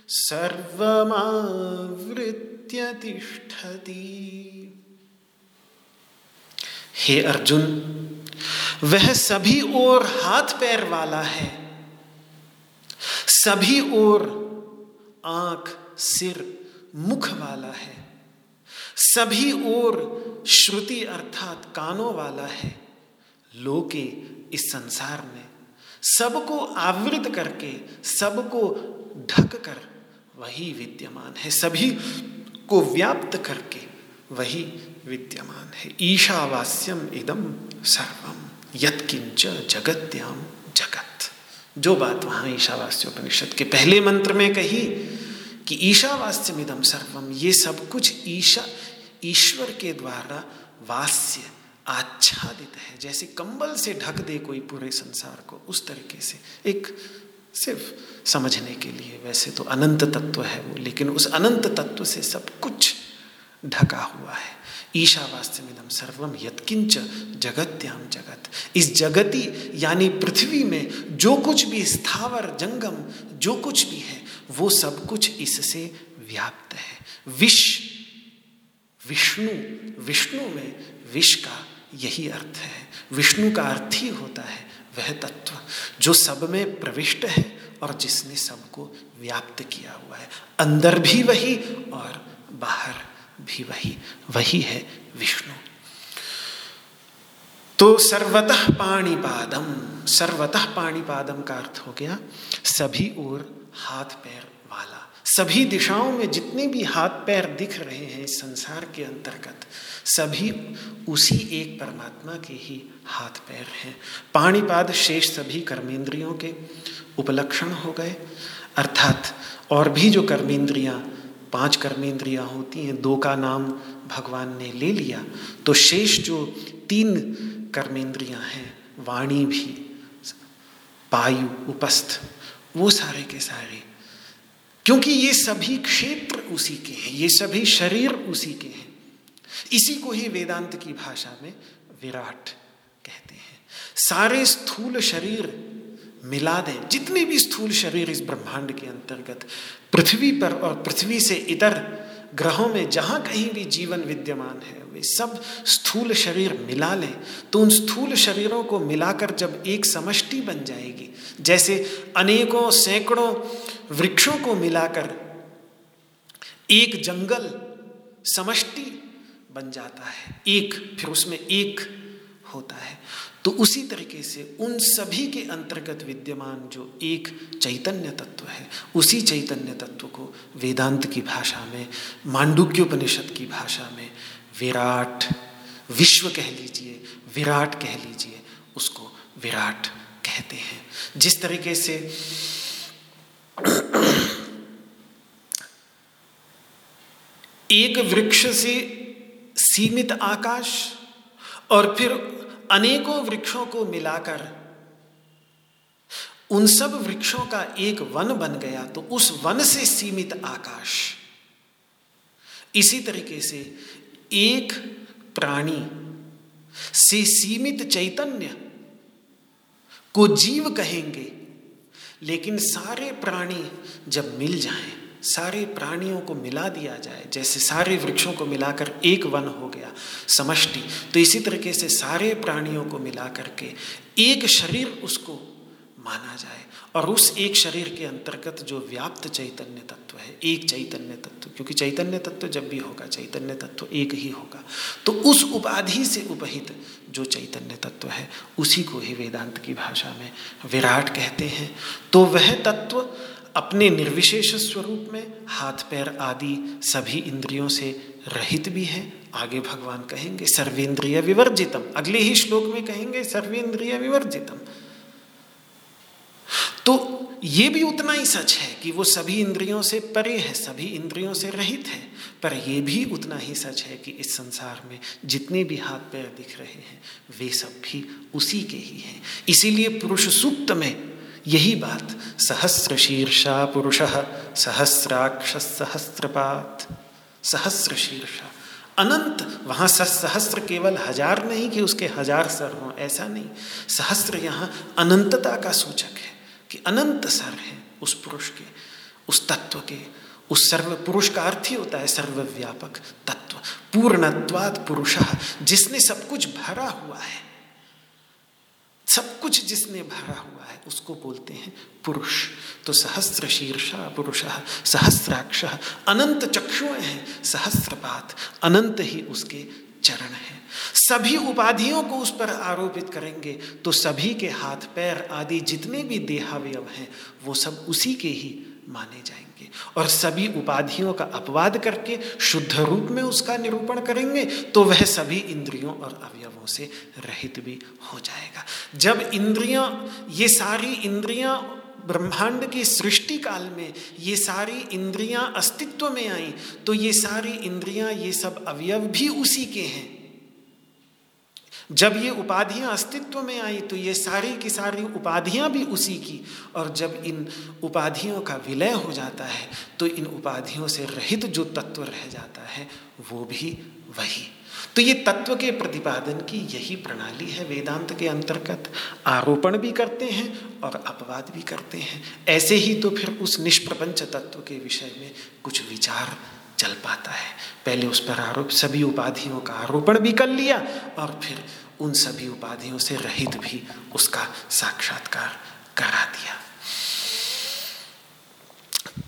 सर्वमावृत्य तिष्ठति। हे अर्जुन, वह सभी ओर हाथ पैर वाला है। सभी ओर आँख, सिर, मुख वाला है। सभी ओर श्रुति अर्थात कानों वाला है। लोके इस संसार में। सबको आवृत करके, सबको ढक कर, वही विद्यमान है। सभी को व्याप्त करके, वही विद्यमान है। ईशावास्यम इदम सर्वम, यत्किंच जगत्याम जगत। जो बात वहाँ ईशावास्योपनिषद के पहले मंत्र में कही कि ईशावास्यम इदम सर्वम, ये सब कुछ ईशा, ईश्वर के द्वारा वास्य आच्छादित है। जैसे कंबल से ढक दे कोई पूरे संसार को, उस तरीके से। एक सिर्फ़ समझने के लिए वैसे तो अनंत तत्व है वो, लेकिन उस अनंत तत्व से सब कुछ ढका हुआ है। ईशावास्यमिदम सर्वम यत्किंच जगत्याम जगत। इस जगति यानी पृथ्वी में जो कुछ भी स्थावर, जंगम, जो कुछ भी है, वो सब कुछ इससे व्याप्त है। विष विष्णु विष्णु में विष का यही अर्थ है। विष्णु का अर्थ ही होता है वह तत्व, जो सब में प्रविष्ट है और जिसने सबको व्याप्त किया हुआ है। अंदर भी वही और बाहर भी वही। वही है विष्णु। तो सर्वतः पाणीपादम सर्वतः पाणीपादम का अर्थ हो गया, सभी ओर हाथ पैर वाला। सभी दिशाओं में जितने भी हाथ पैर दिख रहे हैं संसार के अंतर्गत, सभी उसी एक परमात्मा के ही हाथ पैर हैं। पाणीपाद शेष सभी कर्मेंद्रियों के उपलक्षण हो गए। अर्थात और भी जो कर्मेंद्रियाँ, पाँच कर्मेंद्रियाँ होती हैं, दो का नाम भगवान ने ले लिया तो शेष जो तीन कर्मेंद्रियाँ हैं, वाणी भी, पायु, उपस्थ, वो सारे के सारे क्योंकि ये सभी क्षेत्र उसी के हैं, ये सभी शरीर उसी के हैं। इसी को ही वेदांत की भाषा में विराट कहते हैं। सारे स्थूल शरीर मिला दें, जितने भी स्थूल शरीर इस ब्रह्मांड के अंतर्गत, पृथ्वी पर और पृथ्वी से इतर ग्रहों में जहाँ कहीं भी जीवन विद्यमान है, वे सब स्थूल शरीर मिला लें। तो उन स्थूल शरीरों को मिलाकर जब एक समष्टि बन जाएगी, जैसे अनेकों सैकड़ों वृक्षों को मिलाकर एक जंगल समष्टि बन जाता है, एक, फिर उसमें एक होता है। तो उसी तरीके से उन सभी के अंतर्गत विद्यमान जो एक चैतन्य तत्व है, उसी चैतन्य तत्व को वेदांत की भाषा में, मांडुक्योपनिषद की भाषा में विराट, विश्व कह लीजिए, विराट कह लीजिए, उसको विराट कहते हैं। जिस तरीके से एक वृक्ष से सीमित आकाश और फिर अनेकों वृक्षों को मिलाकर, उन सब वृक्षों का एक वन बन गया तो उस वन से सीमित आकाश। इसी तरीके से एक प्राणी से सीमित चैतन्य को जीव कहेंगे, लेकिन सारे प्राणी जब मिल जाएँ सारे प्राणियों को मिला दिया जाए, जैसे सारे वृक्षों को मिलाकर एक वन हो गया, समष्टि। तो इसी तरीके से सारे प्राणियों को मिला करके एक शरीर उसको माना जाए और उस एक शरीर के अंतर्गत जो व्याप्त चैतन्य तत्व है, एक चैतन्य तत्व, क्योंकि चैतन्य तत्व जब भी होगा, चैतन्य तत्व एक ही होगा तो उस उपाधि से उपहित जो चैतन्य तत्व है, उसी को ही वेदांत की भाषा में विराट कहते हैं। तो वह तत्व अपने निर्विशेष स्वरूप में हाथ, पैर आदि सभी इंद्रियों से रहित भी है। आगे भगवान कहेंगे, सर्वेंद्रिय विवर्जितम। अगले ही श्लोक में कहेंगे, सर्वेंद्रिय विवर्जितम। तो ये भी उतना ही सच है कि वो सभी इंद्रियों से परे है, सभी इंद्रियों से रहित है। पर यह भी उतना ही सच है कि इस संसार में जितने भी हाथ, पैर दिख रहे हैं, वे सब भी उसी के ही हैं। इसीलिए पुरुष सूक्त में यही बात। सहस्र शीर्षा पुरुष, सहस्राक्ष, सहस्रपात। सहस्र शीर्षा अनंत, वहाँ सहस्र केवल हज़ार नहीं कि उसके हज़ार सर हों, ऐसा नहीं। सहस्र यहाँ अनंतता का सूचक है कि अनंत सर है उस पुरुष के, उस तत्व के। उस सर्व पुरुष का अर्थ ही होता है सर्वव्यापक तत्व पूर्णत्वाद पुरुष, जिसने सब कुछ भरा हुआ है। सब कुछ जिसने भरा हुआ है, उसको बोलते हैं पुरुष। तो सहस्त्र शीर्षा पुरुष, सहस्राक्ष, अनंत चक्षुएँ हैं, सहस्रपात, अनंत ही उसके चरण हैं। सभी उपाधियों को उस पर आरोपित करेंगे तो सभी के हाथ, पैर आदि जितने भी देहावयव हैं, वो सब उसी के ही माने जाएँगे। और सभी उपाधियों का अपवाद करके शुद्ध रूप में उसका निरूपण करेंगे तो वह सभी इंद्रियों और अवयवों से रहित भी हो जाएगा। जब इंद्रियाँ, ये सारी इंद्रियाँ ब्रह्मांड की सृष्टि काल में, ये सारी इंद्रियाँ अस्तित्व में आई तो ये सारी इंद्रियाँ, ये सब अवयव भी उसी के हैं। जब ये उपाधियाँ अस्तित्व में आई तो ये सारी की सारी उपाधियाँ भी उसी की। और जब इन उपाधियों का विलय हो जाता है तो इन उपाधियों से रहित जो तत्व रह जाता है, वो भी वही। तो ये तत्व के प्रतिपादन की यही प्रणाली है। वेदांत के अंतर्गत आरोपण भी करते हैं और अपवाद भी करते हैं। ऐसे ही तो फिर उस निष्प्रपंच तत्व के विषय में कुछ विचार चल पाता है। पहले उस पर आरोप, सभी उपाधियों का आरोपण भी कर लिया और फिर उन सभी उपाधियों से रहित भी उसका साक्षात्कार करा दिया।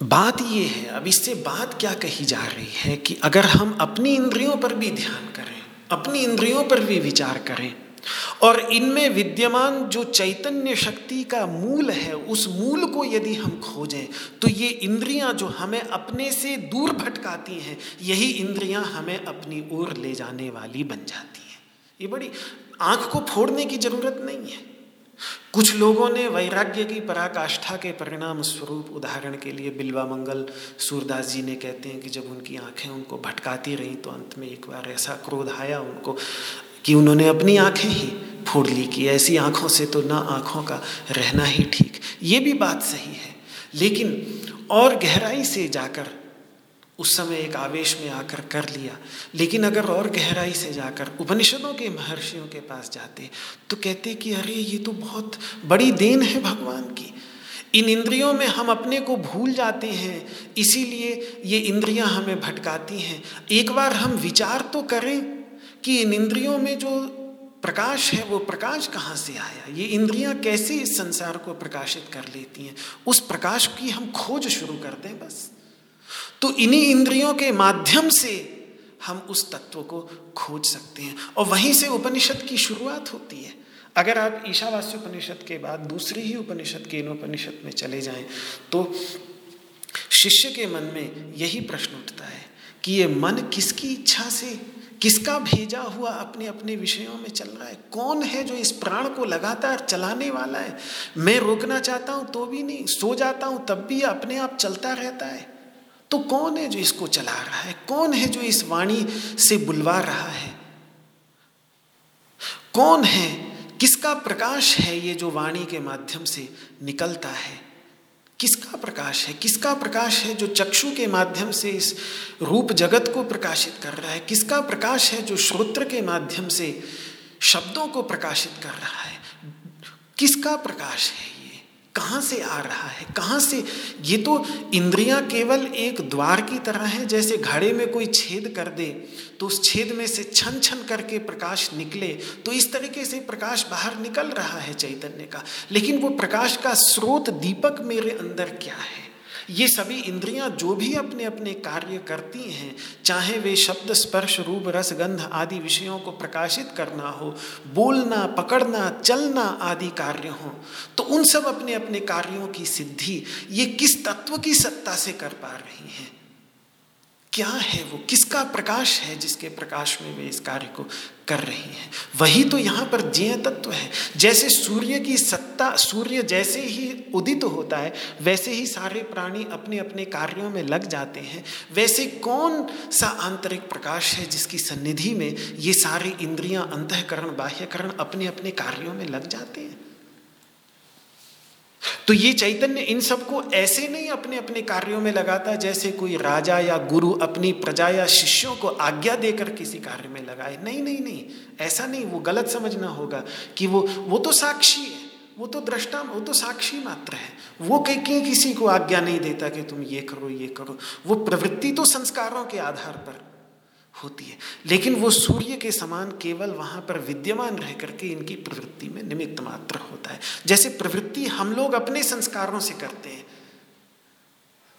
बात यह है, अब इससे बात क्या कही जा रही है कि अगर हम अपनी इंद्रियों पर भी ध्यान करें, अपनी इंद्रियों पर भी विचार करें और इनमें विद्यमान जो चैतन्य शक्ति का मूल है, उस मूल को यदि हम खोजें तो ये इंद्रियाँ जो हमें अपने से दूर भटकाती हैं, यही इंद्रियाँ हमें अपनी ओर ले जाने वाली बन जाती हैं। ये बड़ी आँख को फोड़ने की ज़रूरत नहीं है। कुछ लोगों ने वैराग्य की पराकाष्ठा के परिणाम स्वरूप, उदाहरण के लिए बिल्वा मंगल सूरदास जी ने कहते हैं कि जब उनकी आँखें उनको भटकाती रहीं तो अंत में एक बार ऐसा क्रोध आया उनको कि उन्होंने अपनी आँखें ही फोड़ ली कि ऐसी आँखों से तो ना आँखों का रहना ही ठीक। ये भी बात सही है। लेकिन और गहराई से जाकर उस समय एक आवेश में आकर कर लिया। लेकिन अगर और गहराई से जाकर उपनिषदों के महर्षियों के पास जाते तो कहते कि अरे, ये तो बहुत बड़ी देन है भगवान की। इन इंद्रियों में हम अपने को भूल जाते हैं, इसीलिए ये इंद्रियाँ हमें भटकाती हैं। एक बार हम विचार तो करें कि इन इंद्रियों में जो प्रकाश है, वो प्रकाश कहाँ से आया? ये इंद्रियाँ कैसे इस संसार को प्रकाशित कर लेती हैं? उस प्रकाश की हम खोज शुरू कर दें बस। तो इन्हीं इंद्रियों के माध्यम से हम उस तत्व को खोज सकते हैं। और वहीं से उपनिषद की शुरुआत होती है। अगर आप ईशावास्य उपनिषद के बाद दूसरी ही उपनिषद के इन उपनिषद में चले जाएँ तो शिष्य के मन में यही प्रश्न उठता है कि ये मन किसकी इच्छा से किसका भेजा हुआ अपने अपने विषयों में चल रहा है? कौन है जो इस प्राण को लगातार चलाने वाला है? मैं रोकना चाहता हूँ तो भी नहीं, सो जाता हूँ तब भी अपने आप चलता रहता है। तो कौन है जो इसको चला रहा है? कौन है जो इस वाणी से बुलवा रहा है? कौन है, किसका प्रकाश है ये जो वाणी के माध्यम से निकलता है? किसका प्रकाश है? किसका प्रकाश है जो चक्षु के माध्यम से इस रूप जगत को प्रकाशित कर रहा है? किसका प्रकाश है जो श्रोत्र के माध्यम से शब्दों को प्रकाशित कर रहा है? किसका प्रकाश है? कहाँ से आ रहा है? कहाँ से? ये तो इंद्रियाँ केवल एक द्वार की तरह है, जैसे घड़े में कोई छेद कर दे तो उस छेद में से छन छन करके प्रकाश निकले तो इस तरीके से प्रकाश बाहर निकल रहा है चैतन्य का। लेकिन वो प्रकाश का स्रोत दीपक मेरे अंदर क्या है? ये सभी इंद्रियाँ जो भी अपने अपने कार्य करती हैं, चाहे वे शब्द, स्पर्श, रूप, रस, गंध आदि विषयों को प्रकाशित करना हो, बोलना, पकड़ना, चलना आदि कार्य हो तो उन सब अपने अपने कार्यों की सिद्धि ये किस तत्व की सत्ता से कर पा रही हैं? क्या है वो? किसका प्रकाश है जिसके प्रकाश में वे इस कार्य को कर रही हैं। वही तो यहाँ पर जय तत्व है। जैसे सूर्य की सत्ता, सूर्य जैसे ही उदित तो होता है, वैसे ही सारे प्राणी अपने अपने कार्यों में लग जाते हैं। वैसे कौन सा आंतरिक प्रकाश है जिसकी सन्निधि में ये सारी इंद्रियाँ, अंतकरण, बाह्यकरण अपने अपने कार्यों में लग जाते हैं? तो ये चैतन्य इन सबको ऐसे नहीं अपने अपने कार्यों में लगाता जैसे कोई राजा या गुरु अपनी प्रजा या शिष्यों को आज्ञा देकर किसी कार्य में लगाए। नहीं नहीं नहीं, ऐसा नहीं, वो गलत समझना होगा कि वो वो तो साक्षी है, वो तो दृष्टा, वो तो साक्षी मात्र है। वो कहीं कहीं किसी को आज्ञा नहीं देता कि तुम ये करो ये करो। वो प्रवृत्ति तो संस्कारों के आधार पर। होती है। लेकिन वो सूर्य के समान केवल वहाँ पर विद्यमान रह करके इनकी प्रवृत्ति में निमित्त मात्र होता है। जैसे प्रवृत्ति हम लोग अपने संस्कारों से करते हैं।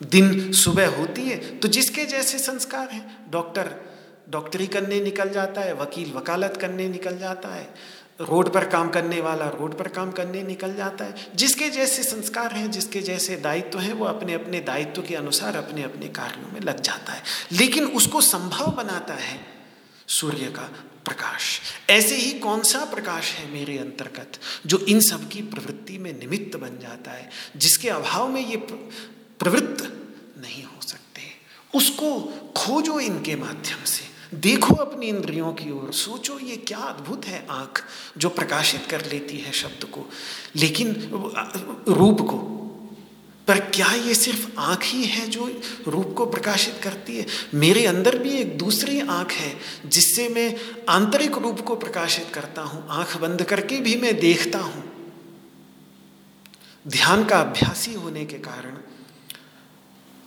दिन सुबह होती है तो जिसके जैसे संस्कार हैं। डॉक्टर, डॉक्टरी करने निकल जाता है, वकील, वकालत करने निकल जाता है। रोड पर काम करने वाला रोड पर काम करने निकल जाता है। जिसके जैसे संस्कार हैं, जिसके जैसे दायित्व हैं, वो अपने अपने दायित्व के अनुसार अपने अपने कार्यों में लग जाता है। लेकिन उसको संभव बनाता है सूर्य का प्रकाश। ऐसे ही कौन सा प्रकाश है मेरे अंतर्गत, जो इन सब की प्रवृत्ति में निमित्त बन जाता है, जिसके अभाव में ये प्रवृत्त नहीं हो सकते? उसको खोजो इनके माध्यम से। देखो अपनी इंद्रियों की ओर, सोचो ये क्या अद्भुत है आँख जो प्रकाशित कर लेती है शब्द को, लेकिन रूप को। पर क्या ये सिर्फ़ आँख ही है जो रूप को प्रकाशित करती है? मेरे अंदर भी एक दूसरी आँख है, जिससे मैं आंतरिक रूप को प्रकाशित करता हूँ, आँख बंद करके भी मैं देखता हूँ। ध्यान का अभ्यासी होने के कारण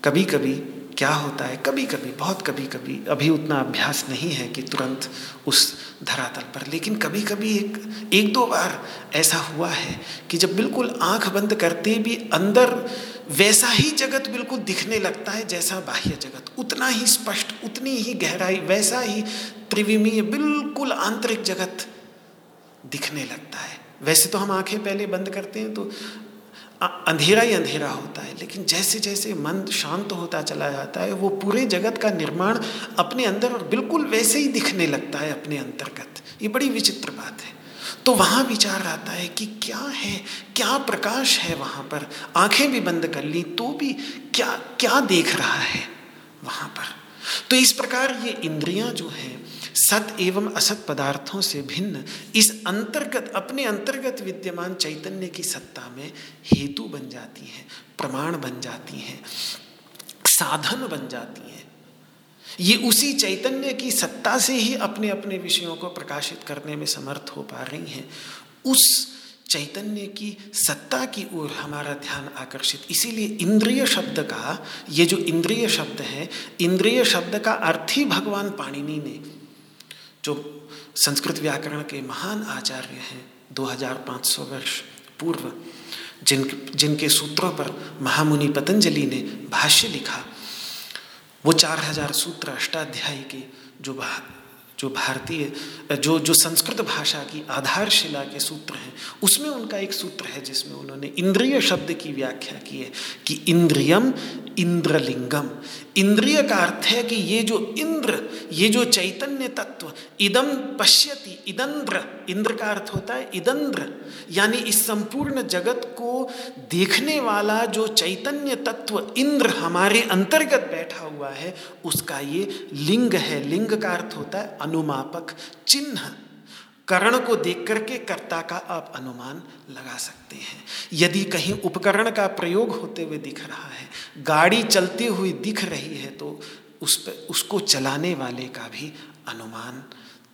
कभी कभी क्या होता है? कभी कभी बहुत कभी कभी अभी उतना अभ्यास नहीं है कि तुरंत उस धरातल पर। लेकिन कभी कभी एक एक दो बार ऐसा हुआ है कि जब बिल्कुल आँख बंद करते भी अंदर वैसा ही जगत बिल्कुल दिखने लगता है जैसा बाह्य जगत। उतना ही स्पष्ट, उतनी ही गहराई, वैसा ही त्रिविमीय बिल्कुल आंतरिक जगत दिखने लगता है। वैसे तो हम आँखें पहले बंद करते हैं तो अंधेरा ही अंधेरा होता है, लेकिन जैसे जैसे मन शांत होता चला जाता है, वो पूरे जगत का निर्माण अपने अंदर और बिल्कुल वैसे ही दिखने लगता है अपने अंतर्गत। ये बड़ी विचित्र बात है। तो वहाँ विचार आता है कि क्या है, क्या प्रकाश है वहाँ पर? आँखें भी बंद कर ली तो भी क्या क्या देख रहा है वहाँ पर? तो इस प्रकार ये इंद्रियाँ जो हैं सत एवं असत पदार्थों से भिन्न, इस अंतर्गत, अपने अंतर्गत विद्यमान चैतन्य की सत्ता में हेतु बन जाती हैं, प्रमाण बन जाती हैं, साधन बन जाती हैं। ये उसी चैतन्य की सत्ता से ही अपने अपने विषयों को प्रकाशित करने में समर्थ हो पा रही हैं। उस चैतन्य की सत्ता की ओर हमारा ध्यान आकर्षित। इसीलिए इंद्रिय शब्द का, ये जो इंद्रिय शब्द है, इंद्रिय शब्द का अर्थ ही भगवान पाणिनि ने जो संस्कृत व्याकरण के महान आचार्य हैं 2500 वर्ष पूर्व जिन जिनके सूत्रों पर महामुनि पतंजलि ने भाष्य लिखा वो चार हज़ार सूत्र अष्टाध्यायी के जो भा, जो भारतीय जो जो संस्कृत भाषा की आधारशिला के सूत्र हैं उसमें उनका एक सूत्र है जिसमें उन्होंने इंद्रिय शब्द की व्याख्या की है कि इंद्रियम इंद्रलिंगम। इंद्रिय का अर्थ है कि ये जो इंद्र, ये जो चैतन्य तत्व इदम पश्यति इदंद्र इंद्र का अर्थ होता है इदंद्र यानी इस संपूर्ण जगत को देखने वाला जो चैतन्य तत्व, इंद्र हमारे अंतर्गत बैठा हुआ है, उसका ये लिंग है। लिंग का अर्थ होता है अनुमापक चिन्ह। करण को देख करके कर्ता का आप अनुमान लगा सकते हैं। यदि कहीं उपकरण का प्रयोग होते हुए दिख रहा है, गाड़ी चलती हुई दिख रही है तो उस पर उसको चलाने वाले का भी अनुमान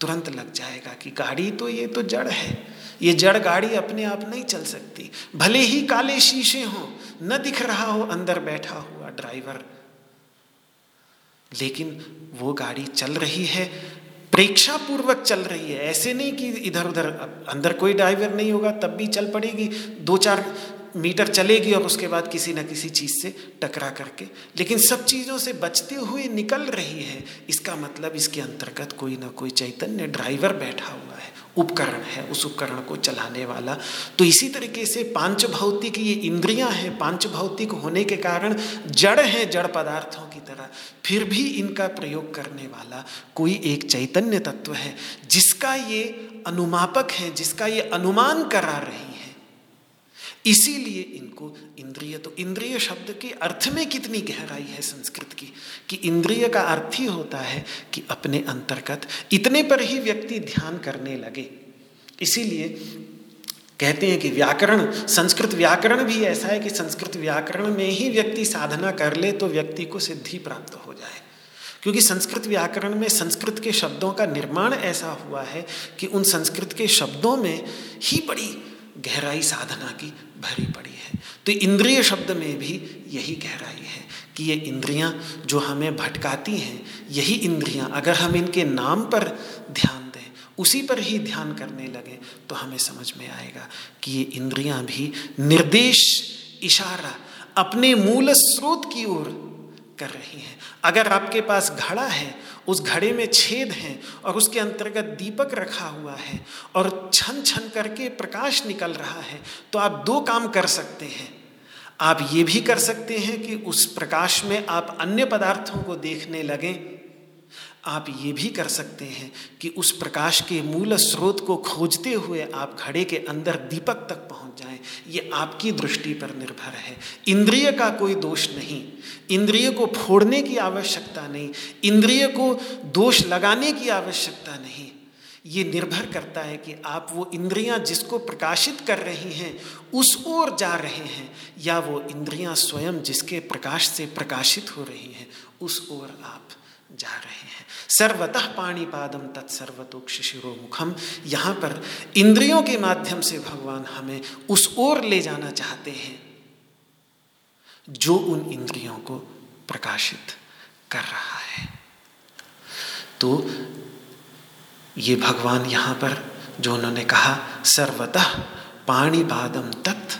तुरंत लग जाएगा कि गाड़ी तो ये तो जड़ है। ये जड़ गाड़ी अपने आप नहीं चल सकती। भले ही काले शीशे हो, न दिख रहा हो, अंदर बैठा हुआ ड्राइवर। लेकिन वो गाड़ी चल रही है प्रेक्षा पूर्वक चल रही है। ऐसे नहीं कि इधर उधर अंदर कोई ड्राइवर नहीं होगा, तब भी चल पड़ेगी। दो चार मीटर चलेगी और उसके बाद किसी न किसी चीज़ से टकरा करके। लेकिन सब चीज़ों से बचते हुए निकल रही है। इसका मतलब इसके अंतर्गत कोई ना कोई चैतन्य ड्राइवर बैठा हुआ है। उपकरण है, उस उपकरण को चलाने वाला। तो इसी तरीके से पाँच भौतिक ये इंद्रियाँ हैं, पाँच भौतिक होने के कारण जड़ हैं, जड़ पदार्थों की तरह। फिर भी इनका प्रयोग करने वाला कोई एक चैतन्य तत्व है, जिसका ये अनुमापक है, जिसका ये अनुमान करा रही है इसीलिए इनको इंद्रिय तो इंद्रिय शब्द के अर्थ में कितनी गहराई है संस्कृत की, कि इंद्रिय का अर्थ ही होता है कि अपने अंतर्गत इतने पर ही व्यक्ति ध्यान करने लगे। इसीलिए कहते हैं कि व्याकरण, संस्कृत व्याकरण भी ऐसा है कि संस्कृत व्याकरण में ही व्यक्ति साधना कर ले तो व्यक्ति को सिद्धि प्राप्त हो जाए। क्योंकि संस्कृत व्याकरण में संस्कृत के शब्दों का निर्माण ऐसा हुआ है कि उन संस्कृत के शब्दों में ही बड़ी गहराई साधना की भरी पड़ी है। तो इंद्रिय शब्द में भी यही गहराई है कि ये इंद्रियाँ जो हमें भटकाती हैं, यही इंद्रियाँ अगर हम इनके नाम पर ध्यान दें, उसी पर ही ध्यान करने लगे तो हमें समझ में आएगा कि ये इंद्रियाँ भी निर्देश, इशारा, अपने मूल स्रोत की ओर कर रही हैं। अगर आपके पास घड़ा है, उस घड़े में छेद हैं और उसके अंतर्गत दीपक रखा हुआ है और छन छन करके प्रकाश निकल रहा है तो आप दो काम कर सकते हैं। आप ये भी कर सकते हैं कि उस प्रकाश में आप अन्य पदार्थों को देखने लगें। आप ये भी कर सकते हैं कि उस प्रकाश के मूल स्रोत को खोजते हुए आप घड़े के अंदर दीपक तक पहुँच जाएँ। ये आपकी दृष्टि पर निर्भर है। इंद्रिय का कोई दोष नहीं। इंद्रिय को फोड़ने की आवश्यकता नहीं। इंद्रिय को दोष लगाने की आवश्यकता नहीं। ये निर्भर करता है कि आप वो इंद्रियाँ जिसको प्रकाशित कर रही हैं, उस ओर जा रहे हैं, या वो इंद्रियाँ स्वयं जिसके प्रकाश से प्रकाशित हो रही हैं, उस ओर आप जा रहे हैं। सर्वतः पाणीपादम तत्सर्वतोक्ष शिरोमुखम यहाँ पर इंद्रियों के माध्यम से भगवान हमें उस ओर ले जाना चाहते हैं, जो उन इंद्रियों को प्रकाशित कर रहा है। तो ये भगवान यहाँ पर जो उन्होंने कहा, सर्वतः पाणीपादम तत्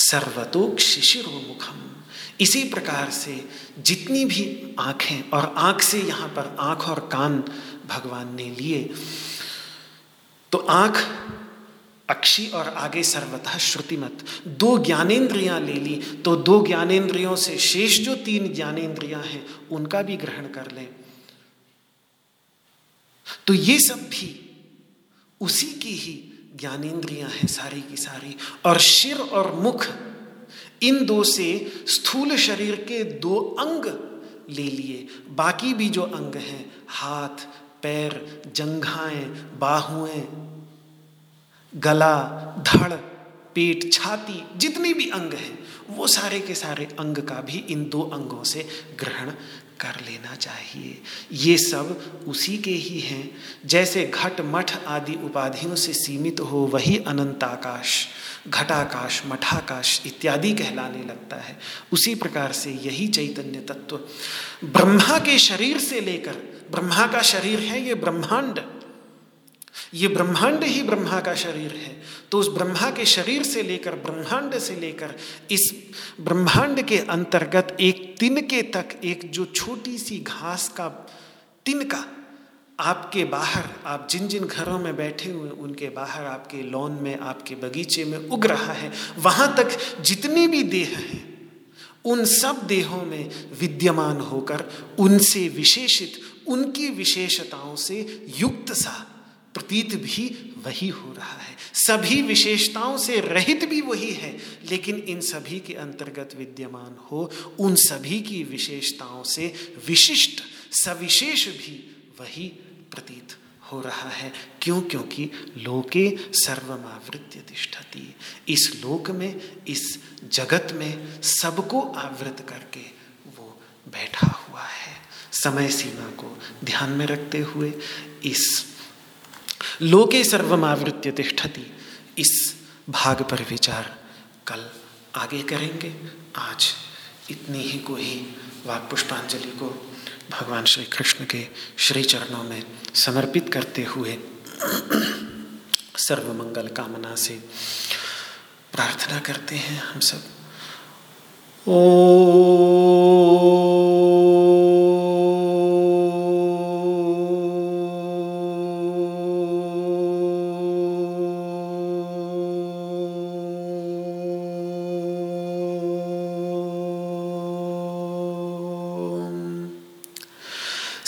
सर्वतोक शिशिरोमुखम इसी प्रकार से जितनी भी आँखें और आँख से यहाँ पर आँख और कान भगवान ने लिए तो आँख अक्षी और आगे सर्वथा श्रुतिमत। दो ज्ञानेन्द्रियाँ ले ली तो दो ज्ञानेन्द्रियों से शेष जो तीन ज्ञानेन्द्रियाँ हैं, उनका भी ग्रहण कर लें। तो ये सब भी उसी की ही ज्ञानेन्द्रियाँ हैं सारी की सारी, और शिर और मुख इन दो से स्थूल शरीर के दो अंग ले लिए। बाकी भी जो अंग हैं, हाथ, पैर, जंघाएँ, बाहुएँ, गला, धड़, पेट, छाती, जितने भी अंग हैं, वो सारे के सारे अंग का भी इन दो अंगों से ग्रहण कर लेना चाहिए। ये सब उसी के ही हैं। जैसे घट मठ आदि उपाधियों से सीमित हो, वही अनंताकाश। घटाकाश, मठाकाश इत्यादि कहलाने लगता है। उसी प्रकार से यही चैतन्य तत्व ब्रह्मा के शरीर से लेकर, ब्रह्मा का शरीर है ये ब्रह्मांड। ये ब्रह्मांड ही ब्रह्मा का शरीर है। तो उस ब्रह्मा के शरीर से लेकर, ब्रह्मांड से लेकर, इस ब्रह्मांड के अंतर्गत एक तिनके तक एक जो छोटी सी घास का तिनका आपके बाहर, आप जिन जिन घरों में बैठे हुए उनके बाहर, आपके लॉन में, आपके बगीचे में उग रहा है, वहाँ तक जितनी भी देह हैं, उन सब देहों में विद्यमान होकर, उनसे विशेषित, उनकी विशेषताओं से युक्त सा प्रतीत भी वही हो रहा है। सभी विशेषताओं से रहित भी वही है, लेकिन इन सभी के अंतर्गत विद्यमान हो, उन सभी की विशेषताओं से विशिष्ट, सविशेष भी वही प्रतीत हो रहा है। क्यों? क्योंकि लोके सर्वमावृत्य तिष्ठति। इस लोक में, इस जगत में सबको आवृत करके वो बैठा हुआ है। समय सीमा को ध्यान में रखते हुए इस लोके सर्वमावृत्य तिष्ठति, इस भाग पर विचार कल आगे करेंगे। आज इतनी ही को ही वाक पुष्पांजलि को भगवान श्री कृष्ण के श्री चरणों में समर्पित करते हुए सर्वमंगल कामना से प्रार्थना करते हैं हम सब। ओ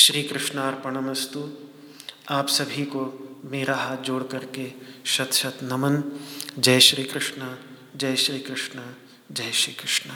श्री कृष्णार्पणमस्तु आप सभी को मेरा हाथ जोड़ करके शत शत नमन। जय श्री कृष्ण जय श्री कृष्ण जय श्री कृष्ण